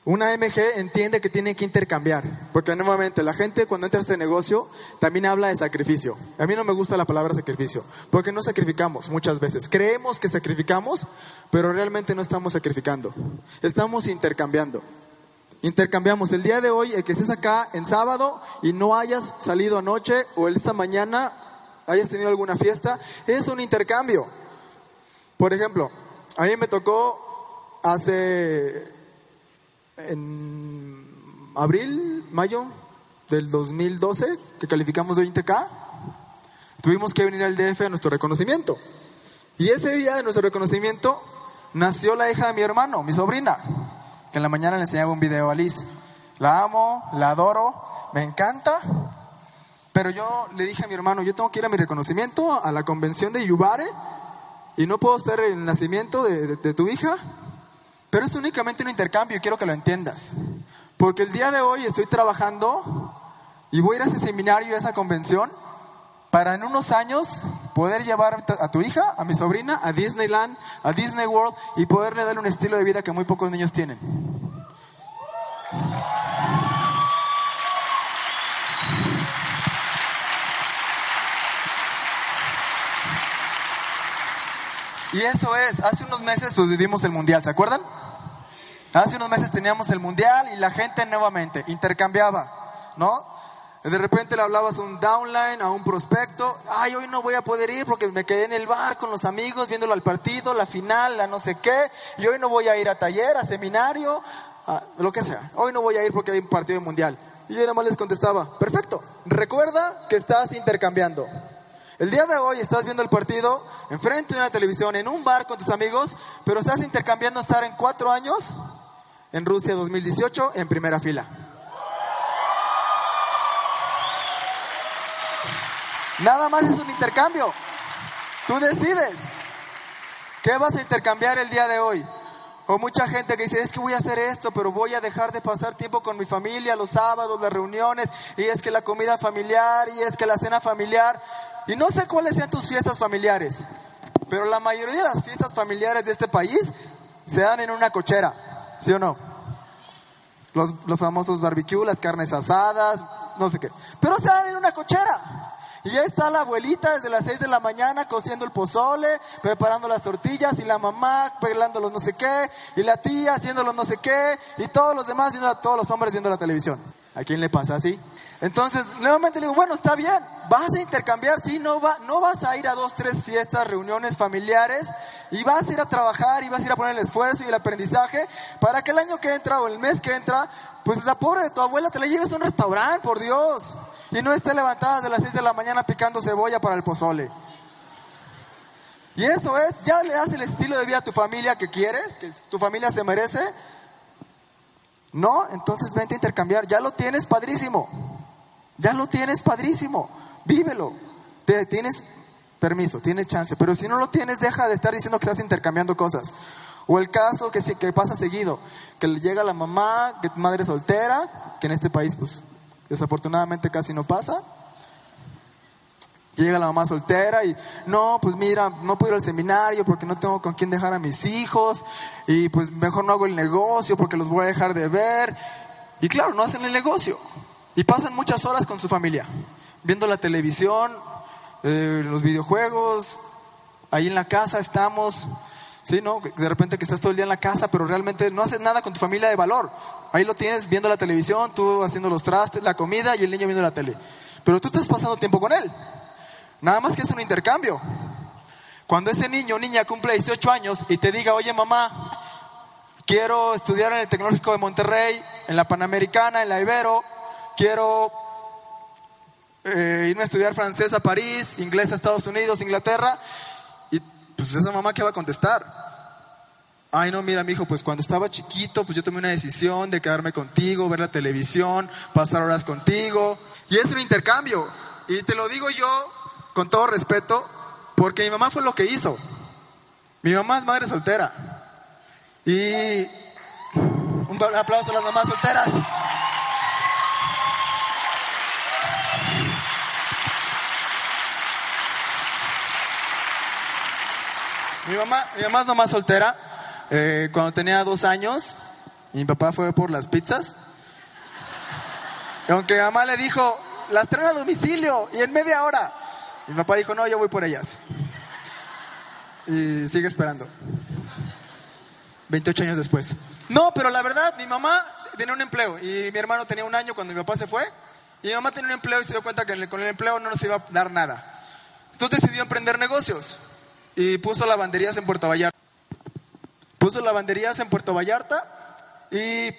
Una MG entiende que tiene que intercambiar, porque nuevamente la gente cuando entra a este negocio también habla de sacrificio. A mí no me gusta la palabra sacrificio, porque no sacrificamos muchas veces. Creemos que sacrificamos, pero realmente no estamos sacrificando. Estamos intercambiando. Intercambiamos. El día de hoy, el que estés acá en sábado y no hayas salido anoche o esta mañana hayas tenido alguna fiesta, es un intercambio. Por ejemplo, a mí me tocó hace en abril, mayo del 2012, que calificamos 20K, tuvimos que venir al DF a nuestro reconocimiento. Y ese día de nuestro reconocimiento nació la hija de mi hermano, mi sobrina, que en la mañana le enseñaba un video a Liz. La amo, la adoro, me encanta, pero yo le dije a mi hermano, yo tengo que ir a mi reconocimiento, a la convención de Yubare, y no puedo estar en el nacimiento de tu hija, pero es únicamente un intercambio y quiero que lo entiendas. Porque el día de hoy estoy trabajando y voy a ir a ese seminario, a esa convención, para en unos años poder llevar a tu hija, a mi sobrina, a Disneyland, a Disney World y poderle darle un estilo de vida que muy pocos niños tienen. Y eso es, hace unos meses vivimos el mundial, ¿se acuerdan? Hace unos meses teníamos el mundial y la gente nuevamente intercambiaba, ¿no? De repente le hablabas a un downline, a un prospecto, ay, hoy no voy a poder ir porque me quedé en el bar con los amigos viéndolo al partido, la final, la no sé qué, y hoy no voy a ir a taller, a seminario, a lo que sea. Hoy no voy a ir porque hay un partido mundial. Y yo nada más les contestaba, perfecto, recuerda que estás intercambiando. El día de hoy estás viendo el partido enfrente de una televisión, en un bar con tus amigos, pero estás intercambiando estar en cuatro años en Rusia 2018 en primera fila. Nada más es un intercambio. Tú decides. ¿Qué vas a intercambiar el día de hoy? O mucha gente que dice, es que voy a hacer esto, pero voy a dejar de pasar tiempo con mi familia los sábados, las reuniones, y es que la comida familiar, y es que la cena familiar. Y no sé cuáles sean tus fiestas familiares, pero la mayoría de las fiestas familiares de este país se dan en una cochera, ¿sí o no? Los, los famosos barbecues, las carnes asadas, no sé qué. Pero se dan en una cochera. Y ya está la abuelita desde las 6 de la mañana cociendo el pozole, preparando las tortillas, y la mamá pelando los no sé qué, y la tía haciendo los no sé qué, y todos los demás viendo, todos los hombres viendo la televisión. ¿A quién le pasa así? Entonces, nuevamente le digo, bueno, está bien, vas a intercambiar, sí, no, va, no vas a ir a dos, tres fiestas, reuniones familiares, y vas a ir a trabajar, y vas a ir a poner el esfuerzo y el aprendizaje para que el año que entra o el mes que entra, pues la pobre de tu abuela te la lleves a un restaurante, por Dios, y no esté levantada de las 6 de la mañana picando cebolla para el pozole. Y eso es, ya le das el estilo de vida a tu familia que quieres, que tu familia se merece. No, entonces vente a intercambiar, ya lo tienes padrísimo. Ya lo tienes padrísimo, vívelo. Te, tienes permiso, tienes chance, pero si no lo tienes, deja de estar diciendo que estás intercambiando cosas. O el caso que, que pasa seguido, que le llega la mamá, que madre soltera, que en este país pues desafortunadamente casi no pasa. Llega la mamá soltera y no, pues mira, no puedo ir al seminario porque no tengo con quién dejar a mis hijos y pues mejor no hago el negocio porque los voy a dejar de ver. Y claro, no hacen el negocio. Y pasan muchas horas con su familia, viendo la televisión, eh, los videojuegos, ahí en la casa estamos, ¿sí? ¿No? De repente que estás todo el día en la casa, pero realmente no haces nada con tu familia de valor. Ahí lo tienes viendo la televisión, tú haciendo los trastes, la comida y el niño viendo la tele. Pero tú estás pasando tiempo con él. Nada más que es un intercambio. Cuando ese niño o niña cumple 18 años y te diga, oye mamá, quiero estudiar en el Tecnológico de Monterrey, en la Panamericana, en la Ibero, quiero eh, irme a estudiar francés a París, inglés a Estados Unidos, Inglaterra. Pues esa mamá que va a contestar. Ay, no, mira, mi hijo, pues cuando estaba chiquito, pues yo tomé una decisión de quedarme contigo, ver la televisión, pasar horas contigo. Y es un intercambio. Y te lo digo yo con todo respeto, porque mi mamá fue lo que hizo. Mi mamá es madre soltera. Y un aplauso a las mamás solteras. Mi mamá, mi mamá es mamá soltera. Eh, cuando tenía dos años, mi papá fue por las pizzas. Y aunque mi mamá le dijo, las traen a domicilio y en media hora. Mi papá dijo, no, yo voy por ellas. Y sigue esperando. 28 años después. No, pero la verdad, mi mamá tenía un empleo y mi hermano tenía un año cuando mi papá se fue. Y mi mamá tenía un empleo y se dio cuenta que con el empleo no nos iba a dar nada. Entonces decidió emprender negocios y puso lavanderías en Puerto Vallarta. Puso lavanderías en Puerto Vallarta y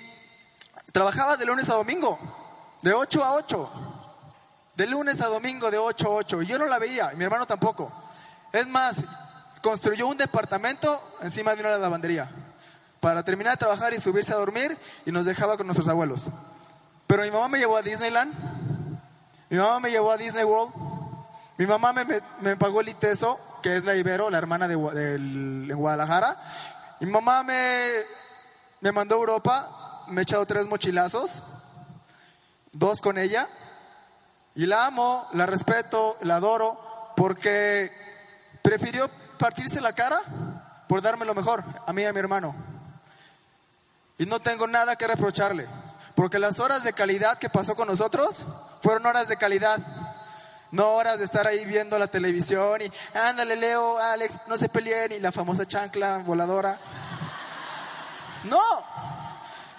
trabajaba de lunes a domingo, de 8 a 8. De lunes a domingo de 8 a 8. Y yo no la veía, mi hermano tampoco. Es más, construyó un departamento encima de una lavandería para terminar de trabajar y subirse a dormir y nos dejaba con nuestros abuelos. Pero mi mamá me llevó a Disneyland, mi mamá me llevó a Disney World, mi mamá me, pagó el ITESO que es la Ibero, la hermana de, Guadalajara. Mi mamá me, me mandó a Europa, me he echado tres mochilazos, dos con ella, Y la amo, la respeto, la adoro, porque prefirió partirse la cara por darme lo mejor, a mí y a mi hermano. Y no tengo nada que reprocharle, porque las horas de calidad que pasó con nosotros fueron horas de calidad. No horas de estar ahí viendo la televisión y ándale Leo, Alex, no se peleen y la famosa chancla voladora. No,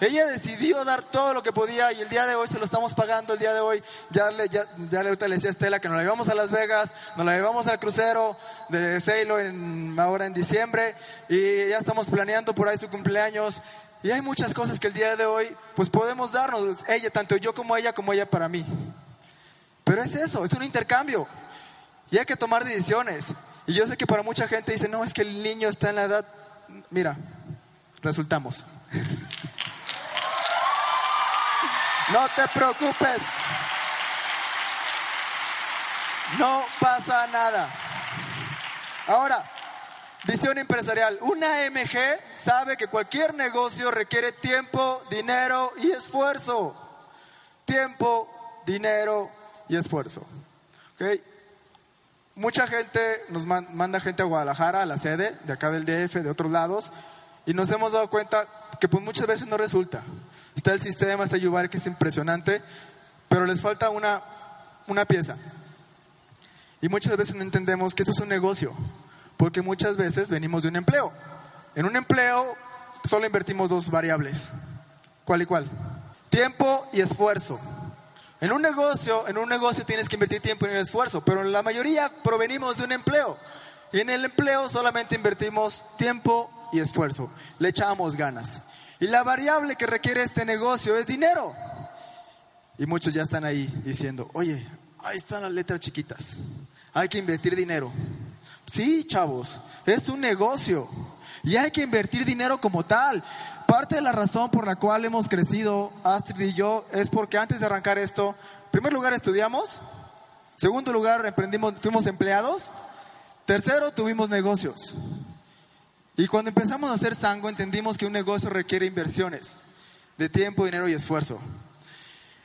ella decidió dar todo lo que podía y el día de hoy se lo estamos pagando. El día de hoy ya le, ya, ya le, decía a Estela que nos la llevamos a Las Vegas, nos la llevamos al crucero de Sailo en, ahora en diciembre y ya estamos planeando por ahí su cumpleaños. Y hay muchas cosas que el día de hoy pues podemos darnos, ella, tanto yo como ella, como ella para mí. Pero es eso, es un intercambio. Y hay que tomar decisiones. Y yo sé que para mucha gente dice, no, es que el niño está en la edad... Mira, resultamos. *laughs* No te preocupes. No pasa nada. Ahora, visión empresarial. Una MG sabe que cualquier negocio requiere tiempo, dinero y esfuerzo. Tiempo, dinero y esfuerzo. ¿Okay? Mucha gente nos manda gente a Guadalajara, a la sede, de acá del DF, de otros lados, y nos hemos dado cuenta que pues muchas veces no resulta. Está el sistema, está Yubar, que es impresionante, pero les falta una, una pieza. Y muchas veces no entendemos que esto es un negocio, porque muchas veces venimos de un empleo. En un empleo solo invertimos dos variables. ¿Cuál y cuál? Tiempo y esfuerzo. En un negocio, en un negocio tienes que invertir tiempo y esfuerzo, pero la mayoría provenimos de un empleo. Y en el empleo solamente invertimos tiempo y esfuerzo. Le echamos ganas. Y la variable que requiere este negocio es dinero. Y muchos ya están ahí diciendo, oye, ahí están las letras chiquitas. Hay que invertir dinero. Sí, chavos, es un negocio. Y hay que invertir dinero como tal. Parte de la razón por la cual hemos crecido, Astrid y yo, es porque antes de arrancar esto, en primer lugar estudiamos, segundo lugar emprendimos, fuimos empleados, tercero tuvimos negocios. Y cuando empezamos a hacer sango entendimos que un negocio requiere inversiones de tiempo, dinero y esfuerzo.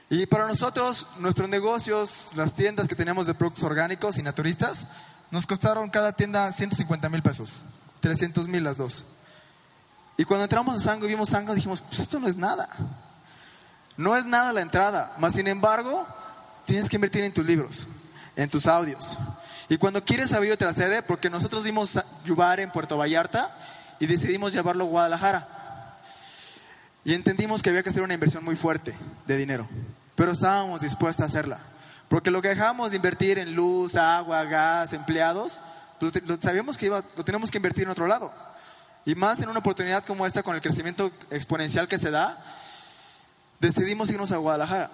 Y para nosotros, nuestros negocios, las tiendas que teníamos de productos orgánicos y naturistas, nos costaron cada tienda 150 mil pesos, 300 mil las dos. Y cuando entramos a Sango y vimos Sango, dijimos, pues esto no es nada. No es nada la entrada, más sin embargo, tienes que invertir en tus libros, en tus audios, y cuando quieres abrir otra sede, porque nosotros vimos Yubar en Puerto Vallarta y decidimos llevarlo a Guadalajara. Y entendimos que había que hacer una inversión muy fuerte de dinero, pero estábamos dispuestos a hacerla. Porque lo que dejamos de invertir en luz, agua, gas, empleados, lo, sabíamos que iba, lo tenemos que invertir en otro lado. Y más en una oportunidad como esta, con el crecimiento exponencial que se da, decidimos irnos a Guadalajara.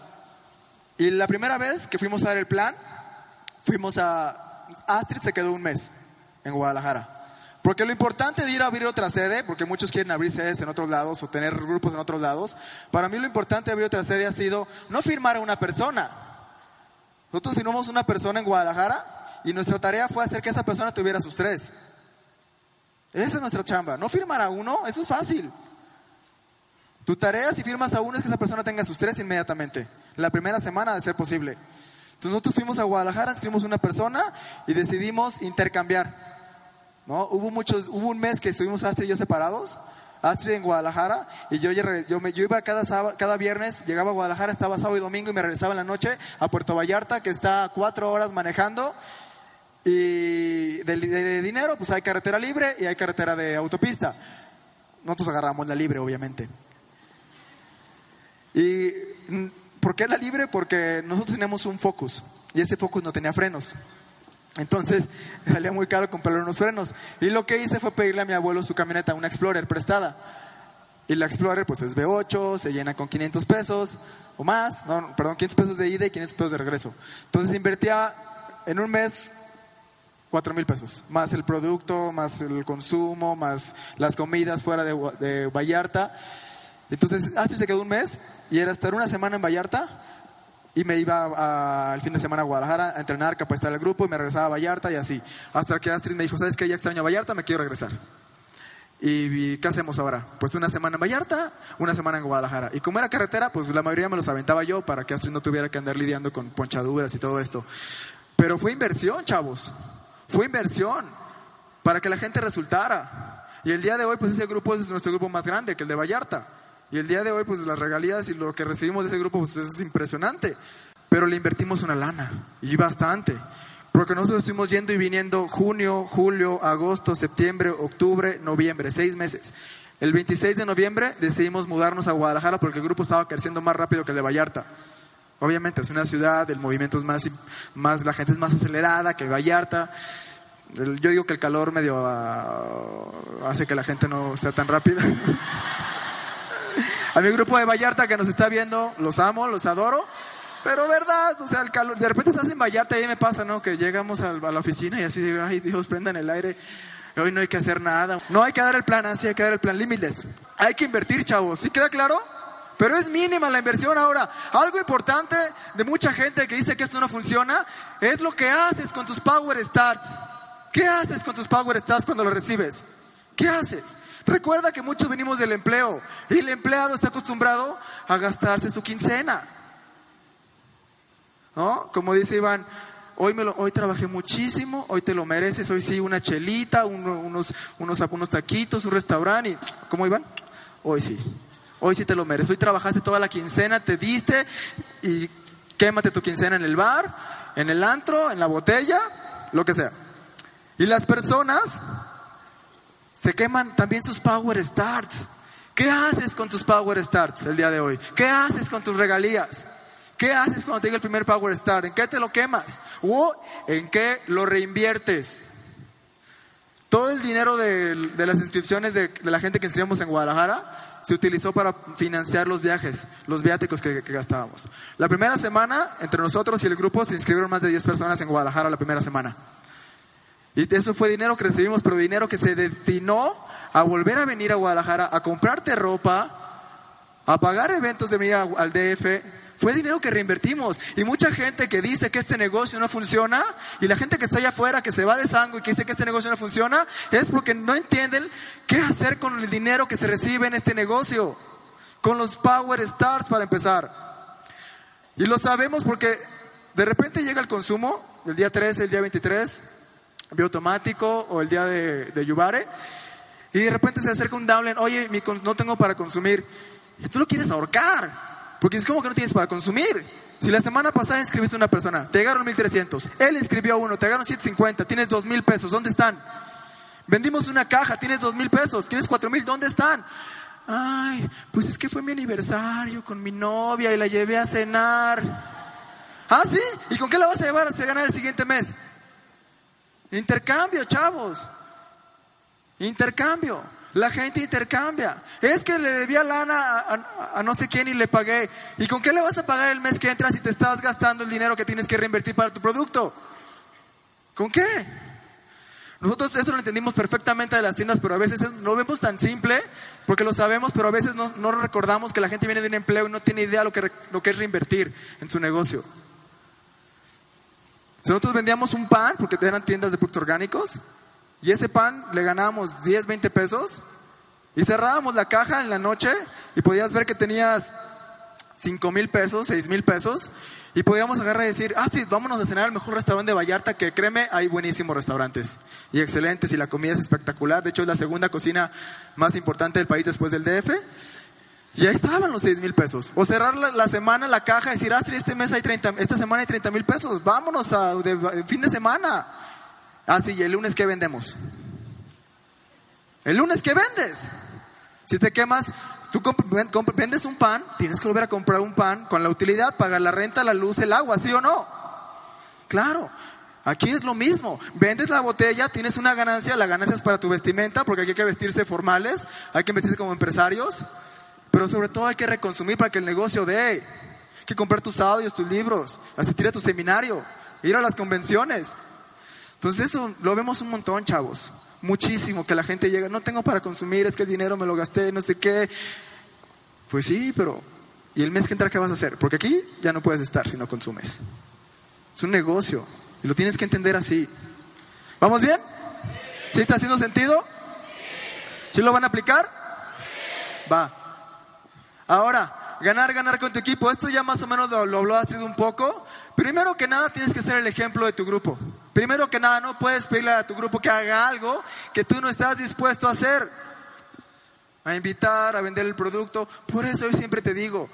Y la primera vez que fuimos a dar el plan, fuimos a, Astrid se quedó un mes en Guadalajara. Porque lo importante de ir a abrir otra sede, porque muchos quieren abrir sedes en otros lados o tener grupos en otros lados, para mí lo importante de abrir otra sede ha sido no firmar a una persona. Nosotros firmamos una persona en Guadalajara y nuestra tarea fue hacer que esa persona tuviera sus tres. Esa es nuestra chamba. No firmar a uno, eso es fácil. Tu tarea si firmas a uno es que esa persona tenga sus tres inmediatamente. La primera semana de ser posible. Entonces nosotros fuimos a Guadalajara, inscribimos una persona y decidimos intercambiar. ¿no? Hubo, muchos, hubo un mes que estuvimos Astrid y yo separados. Astrid en Guadalajara y yo, yo, me, iba cada, cada viernes, llegaba a Guadalajara, estaba sábado y domingo y me regresaba en la noche a Puerto Vallarta, que está cuatro horas manejando. Y de, dinero, pues hay carretera libre y hay carretera de autopista. Nosotros agarramos la libre, obviamente. Y ¿Por qué la libre? Porque nosotros teníamos un Focus y ese Focus no tenía frenos. Entonces *laughs* salía muy caro comprarle unos frenos. Y lo que hice fue pedirle a mi abuelo su camioneta, una Explorer prestada. Y la Explorer pues es V8, se llena con 500 pesos o más, no, perdón, 500 pesos de ida y 500 pesos de regreso. Entonces invertía en un mes 4 mil pesos, más el producto, más el consumo, más las comidas fuera de, de Vallarta. Entonces, Astrid se quedó un mes y era estar una semana en Vallarta y me iba al fin de semana a Guadalajara a entrenar, capacitar el grupo y me regresaba a Vallarta y así. Hasta que Astrid me dijo, ¿sabes qué? Ya extraño a Vallarta, me quiero regresar. ¿Y, qué hacemos ahora? Pues una semana en Vallarta, una semana en Guadalajara. Y como era carretera, pues la mayoría me los aventaba yo para que Astrid no tuviera que andar lidiando con ponchaduras y todo esto. Pero fue inversión, chavos. Fue inversión para que la gente resultara. Y el día de hoy, pues ese grupo es nuestro grupo más grande que el de Vallarta. Y el día de hoy, pues las regalías y lo que recibimos de ese grupo, pues es impresionante. Pero le invertimos una lana, y bastante. Porque nosotros estuvimos yendo y viniendo junio, julio, agosto, septiembre, octubre, noviembre, seis meses. El 26 de noviembre decidimos mudarnos a Guadalajara porque el grupo estaba creciendo más rápido que el de Vallarta. Obviamente es una ciudad, el movimiento es más, más la gente es más acelerada que Vallarta. Yo digo que el calor medio ah, hace que la gente no sea tan rápida. *laughs* a mi grupo de Vallarta que nos está viendo, los amo, los adoro. Pero verdad, o sea, el calor, de repente estás en Vallarta y me pasa, ¿no? Que llegamos a, la oficina y así digo, ay Dios, prendan el aire. Hoy no hay que hacer nada. No hay que dar el plan así, hay que dar el plan límites. Hay que invertir, chavos. ¿Sí queda claro? Pero es mínima la inversión ahora. Algo importante de mucha gente que dice que esto no funciona es lo que haces con tus Power Starts. ¿Qué haces con tus Power Starts cuando lo recibes? ¿Qué haces? Recuerda que muchos venimos del empleo y el empleado está acostumbrado a gastarse su quincena. ¿no? Como dice Iván, hoy, me lo, hoy trabajé muchísimo, hoy te lo mereces, hoy sí una chelita, unos, unos, unos taquitos, un restaurante, y, ¿cómo Iván? Hoy sí, hoy sí te lo mereces, hoy trabajaste toda la quincena, te diste y quémate tu quincena en el bar, en el antro, en la botella, lo que sea. Y las personas se queman también sus power starts. ¿Qué haces con tus power starts el día de hoy? ¿Qué haces con tus regalías? ¿Qué haces cuando te llega el primer Power Star? ¿En qué te lo quemas? ¿O en qué lo reinviertes? Todo el dinero de, las inscripciones de, la gente que inscribimos en Guadalajara se utilizó para financiar los viajes, los viáticos que, gastábamos. La primera semana, entre nosotros y el grupo, se inscribieron más de 10 personas en Guadalajara la primera semana. Y eso fue dinero que recibimos, pero dinero que se destinó a volver a venir a Guadalajara, a comprarte ropa, a pagar eventos de venir al DF, fue dinero que reinvertimos. Y mucha gente que dice que este negocio no funciona, y la gente que está allá afuera, que se va de sangre y que dice que este negocio no funciona, es porque no entienden qué hacer con el dinero que se recibe en este negocio. Con los Power Starts para empezar. Y lo sabemos porque de repente llega el consumo, el día 3, el día 23, bioautomático o el día de, de Yubare, y de repente se acerca un downline, oye, no tengo para consumir, y tú lo quieres ahorcar. Porque es como que no tienes para consumir. Si la semana pasada inscribiste a una persona, te llegaron 1300, él inscribió a uno, te llegaron 750, tienes 2000 pesos, ¿dónde están? Vendimos una caja, tienes 2000 pesos, tienes 4000, ¿dónde están? Ay, pues es que fue mi aniversario con mi novia y la llevé a cenar. Ah, sí, ¿y con qué la vas a llevar a ganar el siguiente mes? Intercambio, chavos. Intercambio. La gente intercambia. Es que le debía lana a, no sé quién y le pagué. ¿Y con qué le vas a pagar el mes que entras si te estás gastando el dinero que tienes que reinvertir para tu producto? ¿Con qué? Nosotros eso lo entendimos perfectamente de las tiendas, pero a veces no vemos tan simple, porque lo sabemos, pero a veces no, no recordamos que la gente viene de un empleo y no tiene idea lo que, lo que es reinvertir en su negocio. Si nosotros vendíamos un pan, porque eran tiendas de productos orgánicos, y ese pan le ganábamos 10, 20 pesos. Y cerrábamos la caja en la noche y podías ver que tenías 5 mil pesos, 6 mil pesos. Y podíamos agarrar y decir, ah, sí, vámonos a cenar al mejor restaurante de Vallarta, que créeme, hay buenísimos restaurantes y excelentes y la comida es espectacular. De hecho, es la segunda cocina más importante del país después del DF. Y ahí estaban los 6 mil pesos. O cerrar la, semana la caja y decir, Astrid, este mes hay 30, esta semana hay 30 mil pesos, vámonos a fin de semana. Ah, sí, ¿y el lunes qué vendemos? El lunes qué vendes. Si te quemas, tú vendes un pan, tienes que volver a comprar un pan con la utilidad, pagar la renta, la luz, el agua, ¿sí o no? Claro. Aquí es lo mismo. Vendes la botella, tienes una ganancia, la ganancia es para tu vestimenta, porque hay que vestirse formales, hay que vestirse como empresarios, pero sobre todo hay que reconsumir para que el negocio dé. Hay que comprar tus audios, tus libros, asistir a tu seminario, ir a las convenciones. Entonces eso lo vemos un montón, chavos. Muchísimo, que la gente llega, no tengo para consumir, es que el dinero me lo gasté, no sé qué. Pues sí, pero ¿y el mes que entra qué vas a hacer? Porque aquí ya no puedes estar si no consumes. Es un negocio y lo tienes que entender así. ¿Vamos bien? ¿Sí está haciendo sentido? ¿Sí lo van a aplicar? Va. Ahora, ganar, ganar con tu equipo. Esto ya más o menos lo, lo Astrid un poco. Primero que nada, tienes que ser el ejemplo de tu grupo. Primero que nada, no puedes pedirle a tu grupo que haga algo que tú no estás dispuesto a hacer. A invitar, a vender el producto. Por eso yo siempre te digo,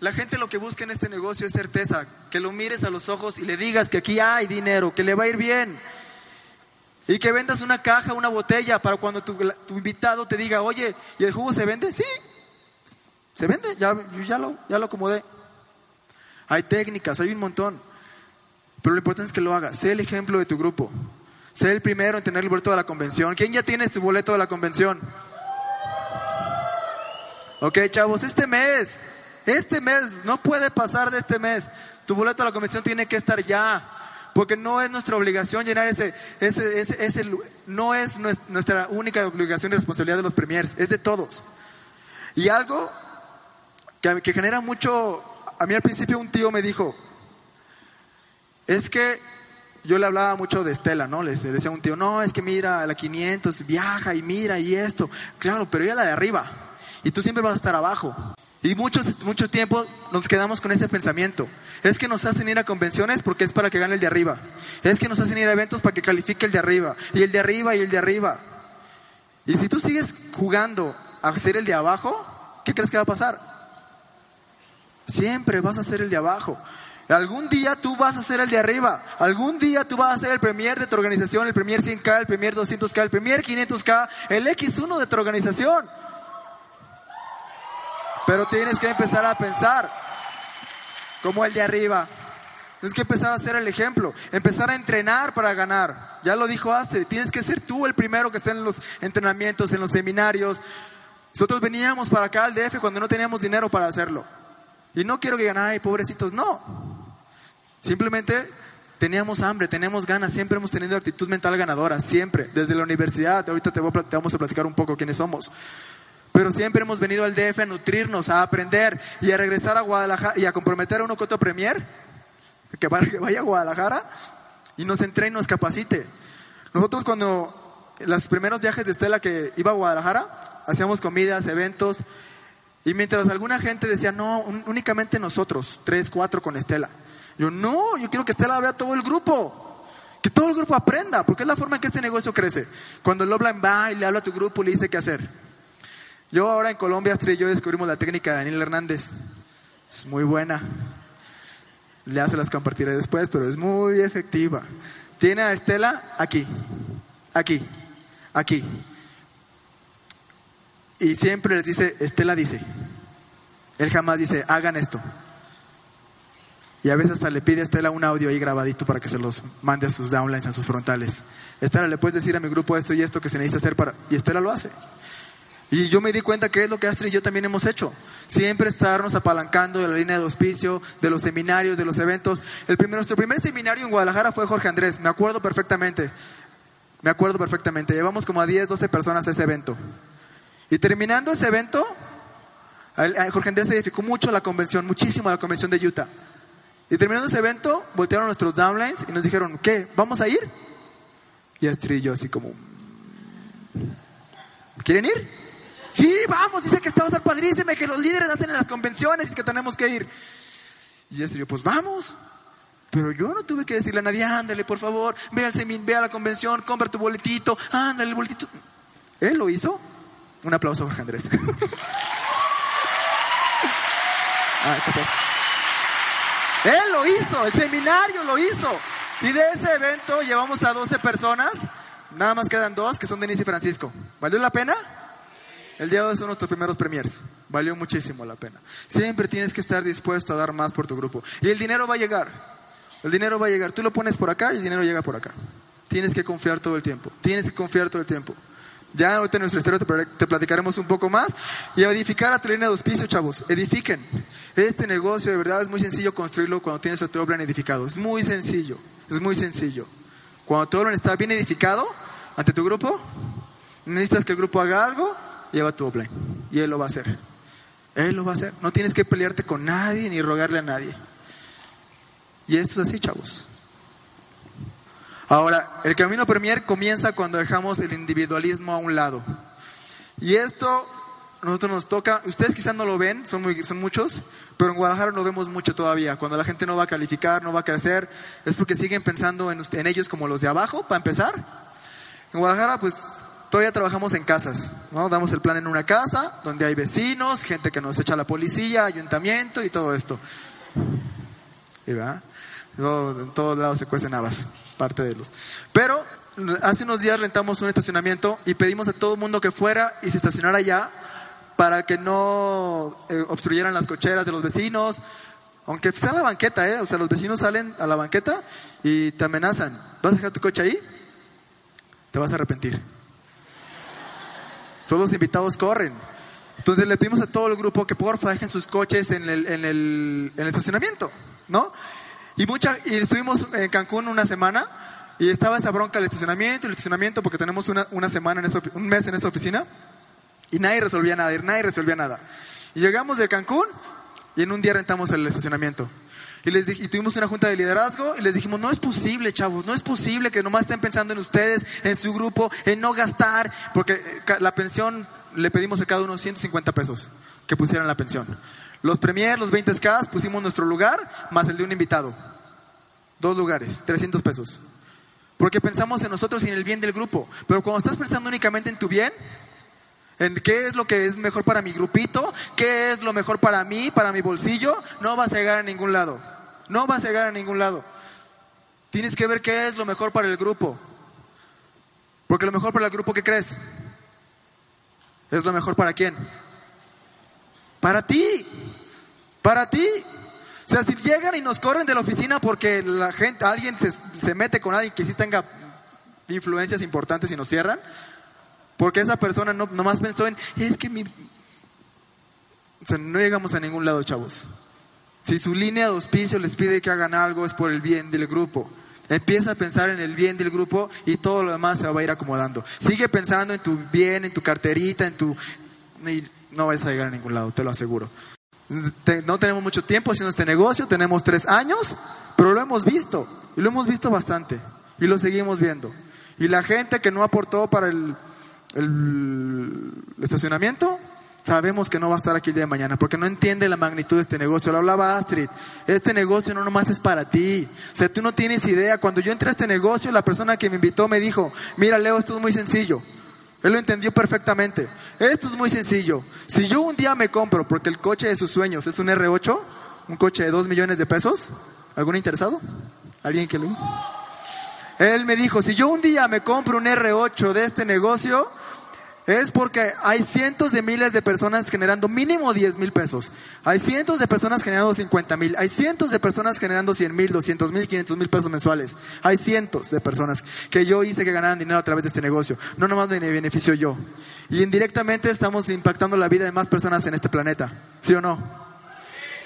la gente lo que busca en este negocio es certeza, que lo mires a los ojos y le digas que aquí hay dinero, que le va a ir bien. Y que vendas una caja, una botella para cuando tu, invitado te diga, oye, ¿y el jugo se vende? Sí, se vende, ya, ya, lo, ya lo acomodé. Hay técnicas, hay un montón. Pero lo importante es que lo hagas. Sé el ejemplo de tu grupo. Sé el primero en tener el boleto de la convención. ¿Quién ya tiene su boleto de la convención? Ok, chavos, este mes, este mes, no puede pasar de este mes. Tu boleto de la convención tiene que estar ya. Porque no es nuestra obligación llenar ese, ese, ese, ese no es nuestra única obligación y responsabilidad de los premiers, es de todos. Y algo que genera mucho, a mí al principio un tío me dijo, es que yo le hablaba mucho de Estela, ¿no? Le decía a un tío, no, es que mira, la 500 viaja y mira y esto. Claro, pero ella la de arriba. Y tú siempre vas a estar abajo. Y muchos, mucho tiempo nos quedamos con ese pensamiento. Es que nos hacen ir a convenciones porque es para que gane el de arriba. Es que nos hacen ir a eventos para que califique el de arriba. Y el de arriba y el de arriba. Y si tú sigues jugando a ser el de abajo, ¿qué crees que va a pasar? Siempre vas a ser el de abajo. Algún día tú vas a ser el de arriba. Algún día tú vas a ser el premier de tu organización, el premier 100K, el premier 200K, el premier 500K, el X1 de tu organización. Pero tienes que empezar a pensar como el de arriba. Tienes que empezar a ser el ejemplo, empezar a entrenar para ganar. Ya lo dijo Astrid, tienes que ser tú el primero que esté en los entrenamientos, en los seminarios. Nosotros veníamos para acá al DF cuando no teníamos dinero para hacerlo. Y no quiero que pobrecitos, no. Simplemente teníamos hambre, teníamos ganas, siempre hemos tenido actitud mental ganadora, siempre, desde la universidad. Ahorita te, te vamos a platicar un poco quiénes somos. Pero siempre hemos venido al DF a nutrirnos, a aprender y a regresar a Guadalajara y a comprometer a uno con premier que vaya a Guadalajara y nos entrene y nos capacite. Nosotros cuando los primeros viajes de Estela que iba a Guadalajara, hacíamos comidas, eventos, y mientras alguna gente decía, no, únicamente nosotros, tres, cuatro con Estela. Yo, no, yo quiero que Estela vea todo el grupo. Que todo el grupo aprenda, porque es la forma en que este negocio crece. Cuando el Oblan va y le habla a tu grupo, le dice qué hacer. Yo ahora en Colombia, Astrid y yo descubrimos la técnica de Daniel Hernández. Es muy buena. Ya se las compartiré después, pero es muy efectiva. Tiene a Estela aquí, aquí, aquí. Y siempre les dice, Estela dice. Él jamás dice, hagan esto. Y a veces hasta le pide a Estela un audio ahí grabadito para que se los mande a sus downlines, a sus frontales. Estela, ¿le puedes decir a mi grupo esto y esto que se necesita hacer para...? Y Estela lo hace. Y yo me di cuenta que es lo que Astrid y yo también hemos hecho. Siempre estarnos apalancando de la línea de auspicio, de los seminarios, de los eventos. El primer, nuestro primer seminario en Guadalajara fue Jorge Andrés, me acuerdo perfectamente. Me acuerdo perfectamente. Llevamos como a 10, 12 personas a ese evento. Y terminando ese evento, Jorge Andrés se edificó mucho la convención, muchísimo la convención de Utah. Y terminando ese evento, voltearon nuestros downlines y nos dijeron, ¿qué? ¿Vamos a ir? Y Astrid y yo así como, ¿quieren ir? Sí, vamos, dice que está a estar padrísimo, que los líderes hacen en las convenciones y que tenemos que ir. Y este yo, pues vamos. Pero yo no tuve que decirle a nadie, ándale, por favor, ve al semin, ve a la convención, compra tu boletito, ándale el boletito. Él lo hizo. Un aplauso a Jorge Andrés. *laughs* Él lo hizo, el seminario lo hizo. Y de ese evento llevamos a 12 personas. Nada más quedan dos, que son Denise y Francisco. ¿Valió la pena? El día de hoy son nuestros primeros premiers. Valió muchísimo la pena. Siempre tienes que estar dispuesto a dar más por tu grupo. Y el dinero va a llegar. El dinero va a llegar. Tú lo pones por acá y el dinero llega por acá. Tienes que confiar todo el tiempo. Tienes que confiar todo el tiempo. Ya ahorita en nuestra historia te platicaremos un poco más. Y edificar a tu línea de auspicio, chavos. Edifiquen. Este negocio de verdad es muy sencillo construirlo cuando tienes a tu obra edificado. Es muy sencillo. Es muy sencillo. Cuando tu obra está bien edificado ante tu grupo, necesitas que el grupo haga algo lleva tu offline. Y Él lo va a hacer. Él lo va a hacer. No tienes que pelearte con nadie ni rogarle a nadie. Y esto es así, chavos. Ahora, el camino premier comienza cuando dejamos el individualismo a un lado. Y esto nosotros nos toca, ustedes quizás no lo ven, son, muy, son muchos, pero en Guadalajara lo vemos mucho todavía. Cuando la gente no va a calificar, no va a crecer, es porque siguen pensando en, en ellos como los de abajo, para empezar. En Guadalajara, pues todavía trabajamos en casas, ¿no? Damos el plan en una casa, donde hay vecinos, gente que nos echa la policía, ayuntamiento y todo esto. ¿Y va? en todos lados se cuecen habas, parte de los. Pero hace unos días rentamos un estacionamiento y pedimos a todo el mundo que fuera y se estacionara allá para que no eh, obstruyeran las cocheras de los vecinos. Aunque sea la banqueta, ¿eh? O sea, los vecinos salen a la banqueta y te amenazan. ¿Vas a dejar tu coche ahí? Te vas a arrepentir. Todos los invitados corren. Entonces le pedimos a todo el grupo que porfa dejen sus coches en el, en el, en el estacionamiento, ¿no? Y, mucha, y estuvimos en Cancún una semana y estaba esa bronca del estacionamiento, el estacionamiento, porque tenemos una, una semana, en esa, un mes en esa oficina. Y nadie resolvía nada, y nadie resolvía nada. Y llegamos de Cancún y en un día rentamos el estacionamiento. Y, les y tuvimos una junta de liderazgo y les dijimos, no es posible, chavos, no es posible que nomás estén pensando en ustedes, en su grupo, en no gastar, porque eh, la pensión le pedimos a cada uno 150 pesos que pusieran la pensión. Los premier, los 20 SKs, pusimos nuestro lugar más el de un invitado. Dos lugares, 300 pesos. Porque pensamos en nosotros y en el bien del grupo. Pero cuando estás pensando únicamente en tu bien, en qué es lo que es mejor para mi grupito, qué es lo mejor para mí, para mi bolsillo, no vas a llegar a ningún lado. No vas a llegar a ningún lado. Tienes que ver qué es lo mejor para el grupo. Porque lo mejor para el grupo, ¿qué crees? ¿Es lo mejor para quién? Para ti. Para ti. O sea, si llegan y nos corren de la oficina porque la gente, alguien se, se mete con alguien que sí tenga influencias importantes y nos cierran, porque esa persona no nomás pensó en, es que mi... O sea, no llegamos a ningún lado, chavos. Si su línea de auspicio les pide que hagan algo, es por el bien del grupo. Empieza a pensar en el bien del grupo y todo lo demás se va a ir acomodando. Sigue pensando en tu bien, en tu carterita, en tu... Y no vas a llegar a ningún lado, te lo aseguro. No tenemos mucho tiempo haciendo este negocio, tenemos tres años, pero lo hemos visto, y lo hemos visto bastante, y lo seguimos viendo. Y la gente que no aportó para el el estacionamiento, sabemos que no va a estar aquí el día de mañana, porque no entiende la magnitud de este negocio. Lo hablaba Astrid, este negocio no nomás es para ti. O sea, tú no tienes idea. Cuando yo entré a este negocio, la persona que me invitó me dijo, mira Leo, esto es muy sencillo. Él lo entendió perfectamente. Esto es muy sencillo. Si yo un día me compro, porque el coche de sus sueños es un R8, un coche de 2 millones de pesos, ¿algún interesado? ¿Alguien que lo... Él me dijo, si yo un día me compro un R8 de este negocio, es porque hay cientos de miles de personas generando mínimo 10 mil pesos. Hay cientos de personas generando 50 mil. Hay cientos de personas generando 100 mil, 200 mil, 500 mil pesos mensuales. Hay cientos de personas que yo hice que ganaran dinero a través de este negocio. No nomás me beneficio yo. Y indirectamente estamos impactando la vida de más personas en este planeta. ¿Sí o no?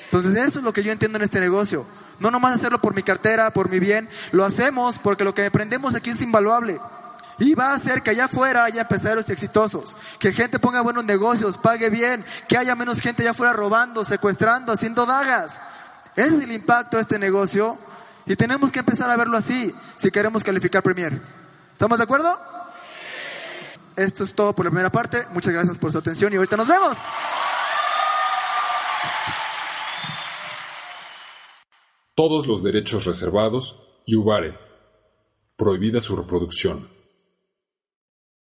Entonces eso es lo que yo entiendo en este negocio. No nomás hacerlo por mi cartera, por mi bien. Lo hacemos porque lo que aprendemos aquí es invaluable. Y va a hacer que allá afuera haya empresarios exitosos, que gente ponga buenos negocios, pague bien, que haya menos gente allá afuera robando, secuestrando, haciendo dagas. Ese es el impacto de este negocio y tenemos que empezar a verlo así si queremos calificar Premier. ¿Estamos de acuerdo? Esto es todo por la primera parte. Muchas gracias por su atención y ahorita nos vemos. Todos los derechos reservados y Ubare. Prohibida su reproducción.